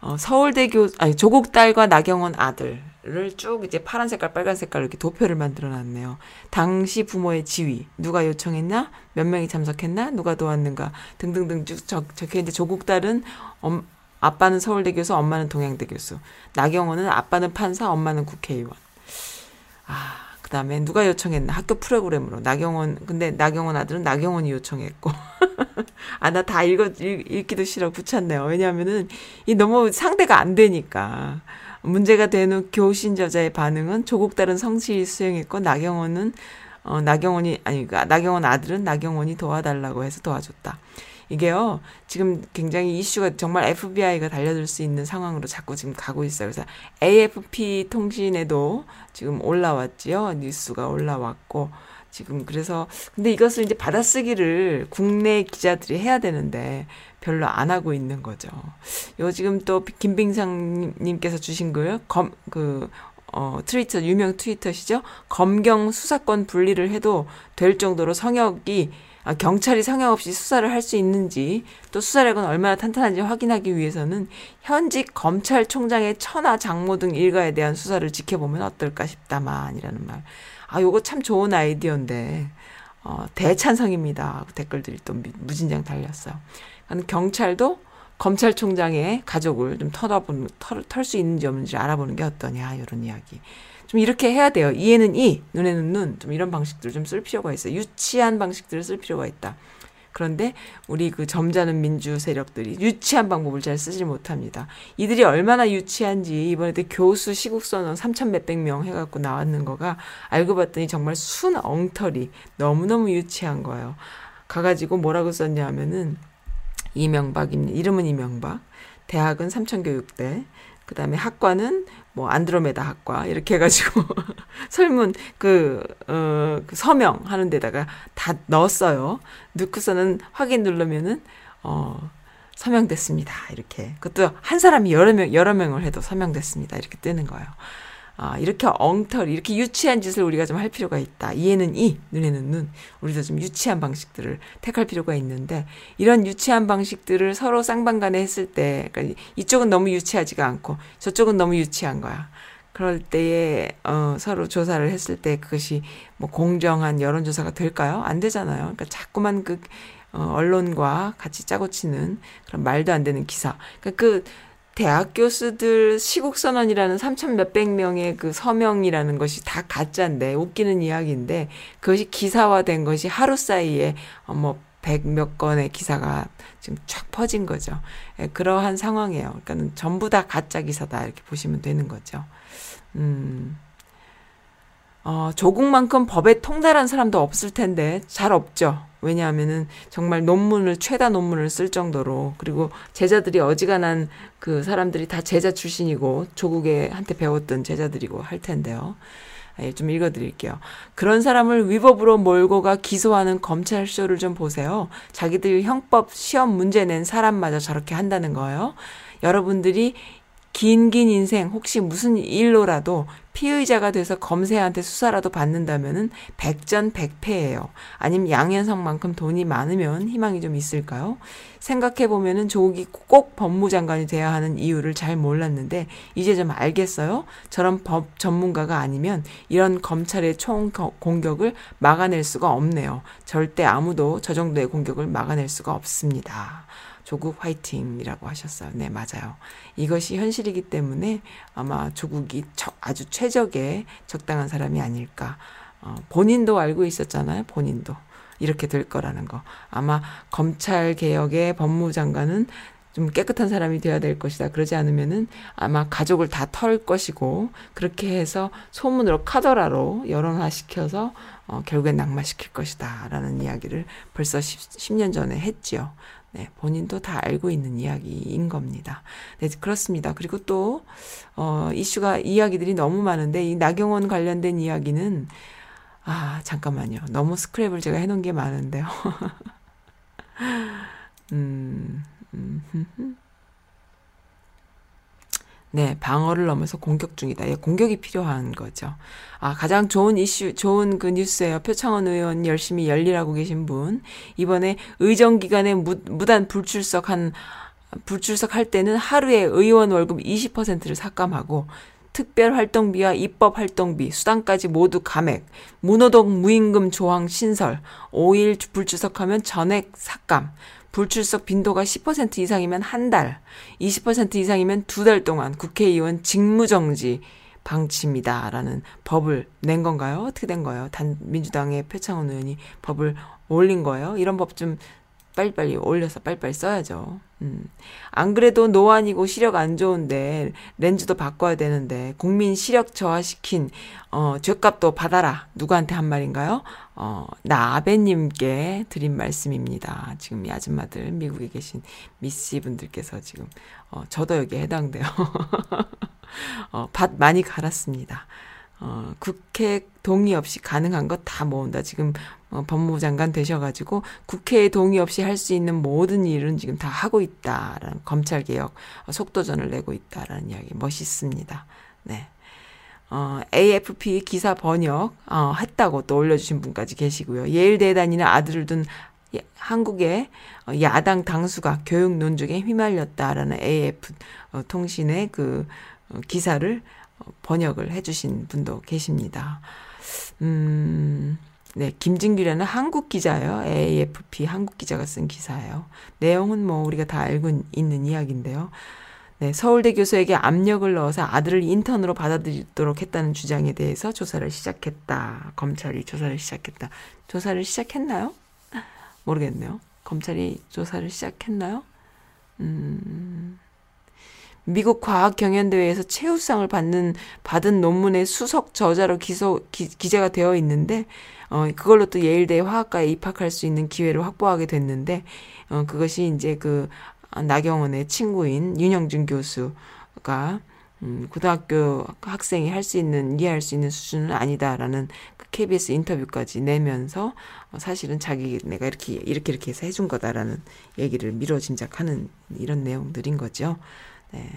어, 서울대교, 아니, 조국 딸과 나경원 아들을 쭉 이제 파란 색깔, 빨간 색깔 이렇게 도표를 만들어 놨네요. 당시 부모의 지위, 누가 요청했나? 몇 명이 참석했나? 누가 도왔는가? 등등등 쭉 적, 적혀 있는데 조국 딸은 엄, 아빠는 서울대 교수, 엄마는 동양대 교수. 나경원은 아빠는 판사, 엄마는 국회의원. 아, 그 다음에 누가 요청했나? 학교 프로그램으로. 나경원, 근데 나경원 아들은 나경원이 요청했고. 아, 나 다 읽어, 읽, 읽기도 싫어. 붙였네요. 왜냐하면은, 이 너무 상대가 안 되니까. 문제가 되는 교신 저자의 반응은 조국 딸은 성실히 수행했고, 나경원은, 어, 나경원이, 아니, 그 나경원 아들은 나경원이 도와달라고 해서 도와줬다. 이게요, 지금 굉장히 이슈가 정말 FBI가 달려들 수 있는 상황으로 자꾸 지금 가고 있어요. 그래서 AFP 통신에도 지금 올라왔지요. 뉴스가 올라왔고, 지금 그래서 근데 이것을 이제 받아쓰기를 국내 기자들이 해야 되는데 별로 안 하고 있는 거죠. 요 지금 또 김빙상 님께서 주신 글검그 어, 트위터, 유명 트위터시죠? 검경 수사권 분리를 해도 될 정도로 성역이, 아, 경찰이 성역 없이 수사를 할 수 있는지, 또 수사력은 얼마나 탄탄한지 확인하기 위해서는 현직 검찰총장의 천하 장모 등 일가에 대한 수사를 지켜보면 어떨까 싶다만이라는 말. 아, 요거 참 좋은 아이디어인데, 어, 대찬성입니다. 댓글들이 또 무진장 달렸어요. 경찰도 검찰총장의 가족을 좀 털어보는, 털수 있는지 없는지 알아보는 게 어떠냐, 이런 이야기. 좀 이렇게 해야 돼요. 이에는 이, 눈에는 눈, 좀 이런 방식들을 좀 쓸 필요가 있어요. 유치한 방식들을 쓸 필요가 있다. 그런데 우리 그 점잖은 민주 세력들이 유치한 방법을 잘 쓰지 못합니다. 이들이 얼마나 유치한지 이번에 교수 시국선언 3천 몇백 명 해갖고 나왔는 거가 알고 봤더니 정말 순 엉터리 너무너무 유치한 거예요. 가가지고 뭐라고 썼냐 하면은 이명박입니다. 이름은 이명박. 대학은 삼천교육대. 그 다음에 학과는 뭐 안드로메다 학과 이렇게 해가지고 설문 그, 어, 그 서명 하는 데다가 다 넣었어요. 넣고서는 확인 누르면은 어, 서명됐습니다. 이렇게. 그것도 한 사람이 여러 명, 여러 명을 해도 서명됐습니다. 이렇게 뜨는 거예요. 아, 이렇게 엉터리, 이렇게 유치한 짓을 우리가 좀 할 필요가 있다. 이에는 이, 눈에는 눈. 우리도 좀 유치한 방식들을 택할 필요가 있는데, 이런 유치한 방식들을 서로 쌍방간에 했을 때, 그러니까 이쪽은 너무 유치하지가 않고, 저쪽은 너무 유치한 거야. 그럴 때에, 어, 서로 조사를 했을 때 그것이 뭐 공정한 여론조사가 될까요? 안 되잖아요. 그러니까 자꾸만 그, 어, 언론과 같이 짜고 치는 그런 말도 안 되는 기사. 그러니까 그, 대학 교수들 시국선언이라는 3천 몇백 명의 그 서명이라는 것이 다 가짜인데 웃기는 이야기인데 그것이 기사화된 것이 하루 사이에 어, 뭐백몇 건의 기사가 지금 쫙 퍼진 거죠. 예, 그러한 상황이에요. 그러니까 전부 다 가짜 기사다 이렇게 보시면 되는 거죠. 음. 어, 조국만큼 법에 통달한 사람도 없을 텐데 잘 없죠. 왜냐하면은 정말 논문을 최다 논문을 쓸 정도로 그리고 제자들이 어지간한 그 사람들이 다 제자 출신이고 조국에 한테 배웠던 제자들이고 할 텐데요. 예, 좀 읽어드릴게요. 그런 사람을 위법으로 몰고 가 기소하는 검찰 쇼를 좀 보세요. 자기들 형법 시험 문제 낸 사람마저 저렇게 한다는 거예요. 여러분들이 긴긴 인생 혹시 무슨 일로라도 피의자가 돼서 검사한테 수사라도 받는다면은 백전백패예요. 아니면 양현성만큼 돈이 많으면 희망이 좀 있을까요? 생각해 보면은 조국이 꼭 법무장관이 돼야 하는 이유를 잘 몰랐는데 이제 좀 알겠어요. 저런 법 전문가가 아니면 이런 검찰의 총 공격을 막아낼 수가 없네요. 절대 아무도 저 정도의 공격을 막아낼 수가 없습니다. 조국 화이팅이라고 하셨어요. 네, 맞아요. 이것이 현실이기 때문에 아마 조국이 아주 최적의 적당한 사람이 아닐까. 어, 본인도 알고 있었잖아요. 본인도. 이렇게 될 거라는 거. 아마 검찰 개혁의 법무장관은 좀 깨끗한 사람이 되어야 될 것이다. 그러지 않으면은 아마 가족을 다 털 것이고 그렇게 해서 소문으로 카더라로 여론화 시켜서 어, 결국엔 낙마시킬 것이다라는 이야기를 벌써 10, 10년 전에 했지요. 네, 본인도 다 알고 있는 이야기인 겁니다. 네, 그렇습니다. 그리고 또, 어, 이슈가, 이야기들이 너무 많은데, 이 나경원 관련된 이야기는, 아, 잠깐만요. 너무 스크랩을 제가 해놓은 게 많은데요. 음, 음, 네, 방어를 넘어서 공격 중이다. 예, 공격이 필요한 거죠. 아, 가장 좋은 이슈, 좋은 그 뉴스예요. 표창원 의원 열심히 열일하고 계신 분. 이번에 의정기관에 무, 무단 불출석한, 불출석할 때는 하루에 의원 월급 20%를 삭감하고, 특별 활동비와 입법 활동비, 수당까지 모두 감액, 문호동 무임금 조항 신설, 5일 불출석하면 전액 삭감, 불출석 빈도가 10% 이상이면 한 달, 20% 이상이면 두 달 동안 국회의원 직무정지 방치입니다. 라는 법을 낸 건가요? 어떻게 된 거예요? 단, 민주당의 표창원 의원이 법을 올린 거예요? 이런 법 좀 빨리빨리 올려서 빨리빨리 써야죠. 음. 안 그래도 노안이고 시력 안 좋은데 렌즈도 바꿔야 되는데 국민 시력 저하시킨 어 죄값도 받아라. 누구한테 한 말인가요? 어 나아베님께 드린 말씀입니다. 지금 이 아줌마들 미국에 계신 미씨 분들께서 지금 어 저도 여기에 해당돼요. 어 밭 많이 갈았습니다. 어, 국회 동의 없이 가능한 것 다 모은다. 지금 어, 법무부 장관 되셔가지고 국회의 동의 없이 할 수 있는 모든 일은 지금 다 하고 있다라는 검찰 개혁 어, 속도전을 내고 있다라는 이야기 멋있습니다. 네. 어, AFP 기사 번역 어, 했다고 또 올려주신 분까지 계시고요. 예일대에 다니는 아들을 둔 한국의 어, 야당 당수가 교육 논중에 휘말렸다라는 AF 어, 통신의 그 어, 기사를 번역을 해주신 분도 계십니다. 음, 네, 김진규라는 한국 기자예요. AFP 한국 기자가 쓴 기사예요. 내용은 뭐 우리가 다 알고 있는 이야기인데요. 네, 서울대 교수에게 압력을 넣어서 아들을 인턴으로 받아들이도록 했다는 주장에 대해서 조사를 시작했다. 검찰이 조사를 시작했다. 조사를 시작했나요? 모르겠네요. 검찰이 조사를 시작했나요? 음. 미국 과학 경연대회에서 최우상을 받는 받은 논문의 수석 저자로 기소 기, 기재가 되어 있는데 어 그걸로 또 예일대 화학과에 입학할 수 있는 기회를 확보하게 됐는데 어 그것이 이제 그 나경원의 친구인 윤영준 교수가 음, 고등학교 학생이 할 수 있는 이해할 수 있는 수준은 아니다라는 그 KBS 인터뷰까지 내면서 어, 사실은 자기 내가 이렇게 이렇게 이렇게 해서 해준 거다라는 얘기를 미뤄 짐작하는 이런 내용들인 거죠. 네.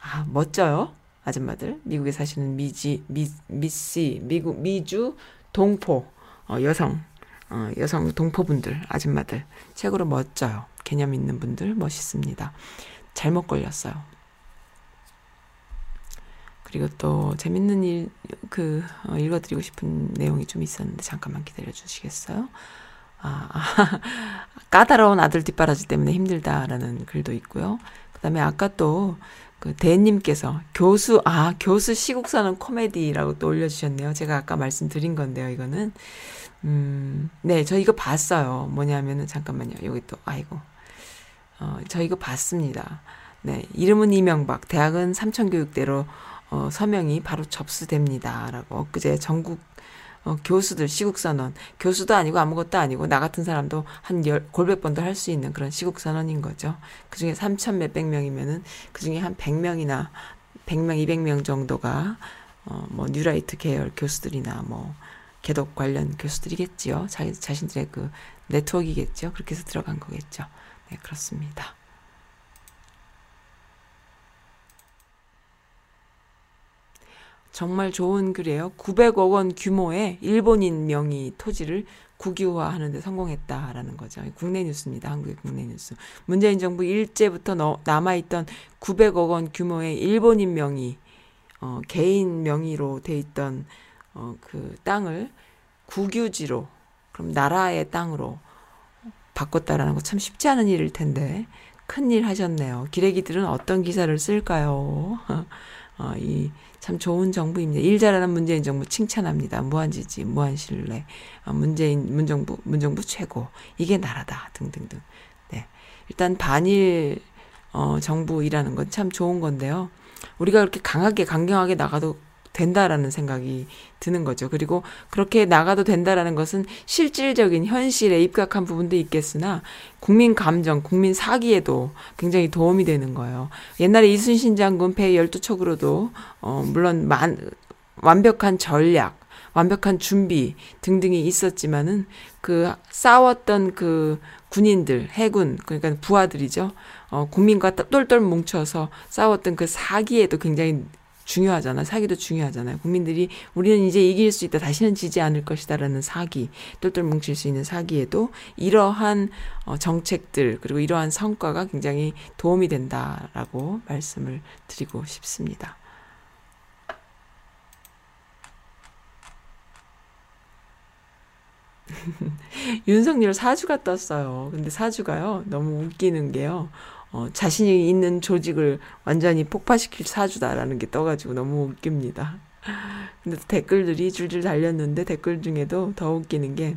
아, 멋져요. 아줌마들. 미국에 사시는 미지, 미, 미씨, 미국, 미주, 동포, 어, 여성, 어, 여성 동포분들, 아줌마들. 책으로 멋져요. 개념 있는 분들 멋있습니다. 잘못 걸렸어요. 그리고 또 재밌는 일, 그, 어, 읽어드리고 싶은 내용이 좀 있었는데 잠깐만 기다려 주시겠어요? 아, 아 까다로운 아들 뒷바라지 때문에 힘들다라는 글도 있고요. 그 다음에 아까 또 그 대님께서 교수 아 교수 시국사는 코미디라고 또 올려주셨네요. 제가 아까 말씀드린 건데요. 이거는 음 네 저 이거 봤어요. 뭐냐면은 잠깐만요. 여기 또 아이고 어 저 이거 봤습니다. 네 이름은 이명박 대학은 삼천교육대로 어 서명이 바로 접수됩니다 라고 엊그제 전국 어, 교수들 시국선언 교수도 아니고 아무것도 아니고 나 같은 사람도 한 열, 골백 번도 할 수 있는 그런 시국선언인 거죠. 그 중에 3천 몇백 명이면은 그 중에 한 100명이나 100명, 200명 정도가 어, 뭐 뉴라이트 계열 교수들이나 뭐 개독 관련 교수들이겠지요. 자, 자신들의 그 네트워크이겠죠. 그렇게 해서 들어간 거겠죠. 네, 그렇습니다. 정말 좋은 글이에요. 900억 원 규모의 일본인 명의 토지를 국유화하는데 성공했다라는 거죠. 국내 뉴스입니다. 한국의 국내 뉴스. 문재인 정부 일제부터 남아있던 900억 원 규모의 일본인 명의, 어, 개인 명의로 돼 있던 어, 그 땅을 국유지로, 그럼 나라의 땅으로 바꿨다라는 거 참 쉽지 않은 일일 텐데 큰일 하셨네요. 기레기들은 어떤 기사를 쓸까요? 어, 이 참 좋은 정부입니다. 일 잘하는 문재인 정부 칭찬합니다. 무한지지, 무한신뢰, 어, 문재인 문정부 문정부 최고 이게 나라다 등등등. 네, 일단 반일 어, 정부이라는 건 참 좋은 건데요. 우리가 그렇게 강하게 강경하게 나가도 된다라는 생각이 드는 거죠. 그리고 그렇게 나가도 된다라는 것은 실질적인 현실에 입각한 부분도 있겠으나 국민 감정, 국민 사기에도 굉장히 도움이 되는 거예요. 옛날에 이순신 장군 배 열두 척으로도 어 물론 만 완벽한 전략, 완벽한 준비 등등이 있었지만은 그 싸웠던 그 군인들, 해군, 그러니까 부하들이죠. 어, 국민과 똘똘 뭉쳐서 싸웠던 그 사기에도 굉장히 중요하잖아. 사기도 중요하잖아요. 국민들이 우리는 이제 이길 수 있다. 다시는 지지 않을 것이다라는 사기, 똘똘 뭉칠 수 있는 사기에도 이러한 어, 정책들 그리고 이러한 성과가 굉장히 도움이 된다라고 말씀을 드리고 싶습니다. 윤석열 사주가 떴어요. 근데 사주가요, 너무 웃기는 게요. 어, 자신이 있는 조직을 완전히 폭파시킬 사주다라는 게 떠가지고 너무 웃깁니다. 근데 댓글들이 줄줄 달렸는데 댓글 중에도 더 웃기는 게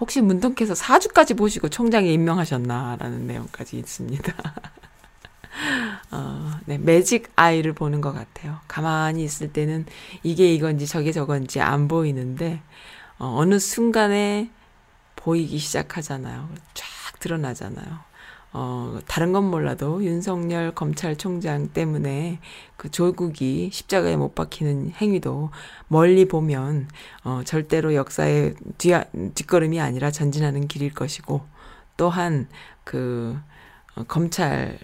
혹시 문통께서 사주까지 보시고 총장에 임명하셨나라는 내용까지 있습니다. 어, 네, 매직 아이를 보는 것 같아요. 가만히 있을 때는 이게 이건지 저게 저건지 안 보이는데, 어, 어느 순간에 보이기 시작하잖아요. 쫙 드러나잖아요. 어, 다른 건 몰라도 윤석열 검찰총장 때문에 그 조국이 십자가에 못 박히는 행위도 멀리 보면, 어, 절대로 역사의 뒤, 뒷걸음이 아니라 전진하는 길일 것이고, 또한 그, 어, 검찰의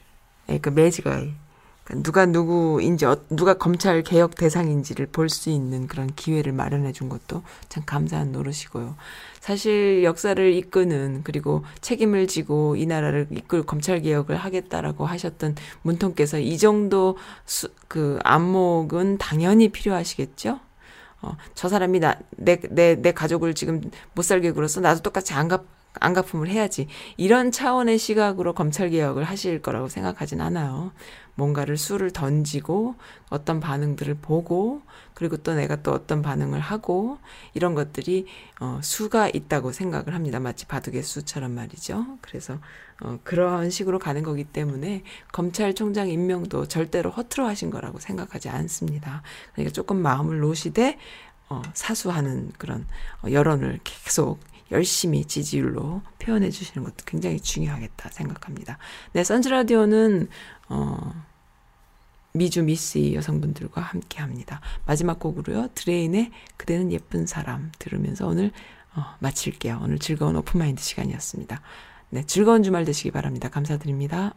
그 그러니까 누가 누구인지 어, 누가 검찰 개혁 대상인지를 볼 수 있는 그런 기회를 마련해 준 것도 참 감사한 노릇이고요. 사실 역사를 이끄는 그리고 책임을 지고 이 나라를 이끌 검찰 개혁을 하겠다라고 하셨던 문통께서 이 정도 수, 그 안목은 당연히 필요하시겠죠. 어, 저 사람이 나, 내, 내, 내 가족을 지금 못 살게 굴어서 나도 똑같이 안 갚 안갚음을 해야지. 이런 차원의 시각으로 검찰 개혁을 하실 거라고 생각하진 않아요. 뭔가를 수를 던지고 어떤 반응들을 보고 그리고 또 내가 또 어떤 반응을 하고 이런 것들이 어, 수가 있다고 생각을 합니다. 마치 바둑의 수처럼 말이죠. 그래서 어, 그런 식으로 가는 거기 때문에 검찰총장 임명도 절대로 허투루 하신 거라고 생각하지 않습니다. 그러니까 조금 마음을 놓으시되 어, 사수하는 그런 어, 여론을 계속 열심히 지지율로 표현해 주시는 것도 굉장히 중요하겠다 생각합니다. 네, 선즈라디오는 어, 미주 미시 여성분들과 함께 합니다. 마지막 곡으로요. 드레인의 그대는 예쁜 사람 들으면서 오늘 어, 마칠게요. 오늘 즐거운 open mind 시간이었습니다. 네, 즐거운 주말 되시기 바랍니다. 감사드립니다.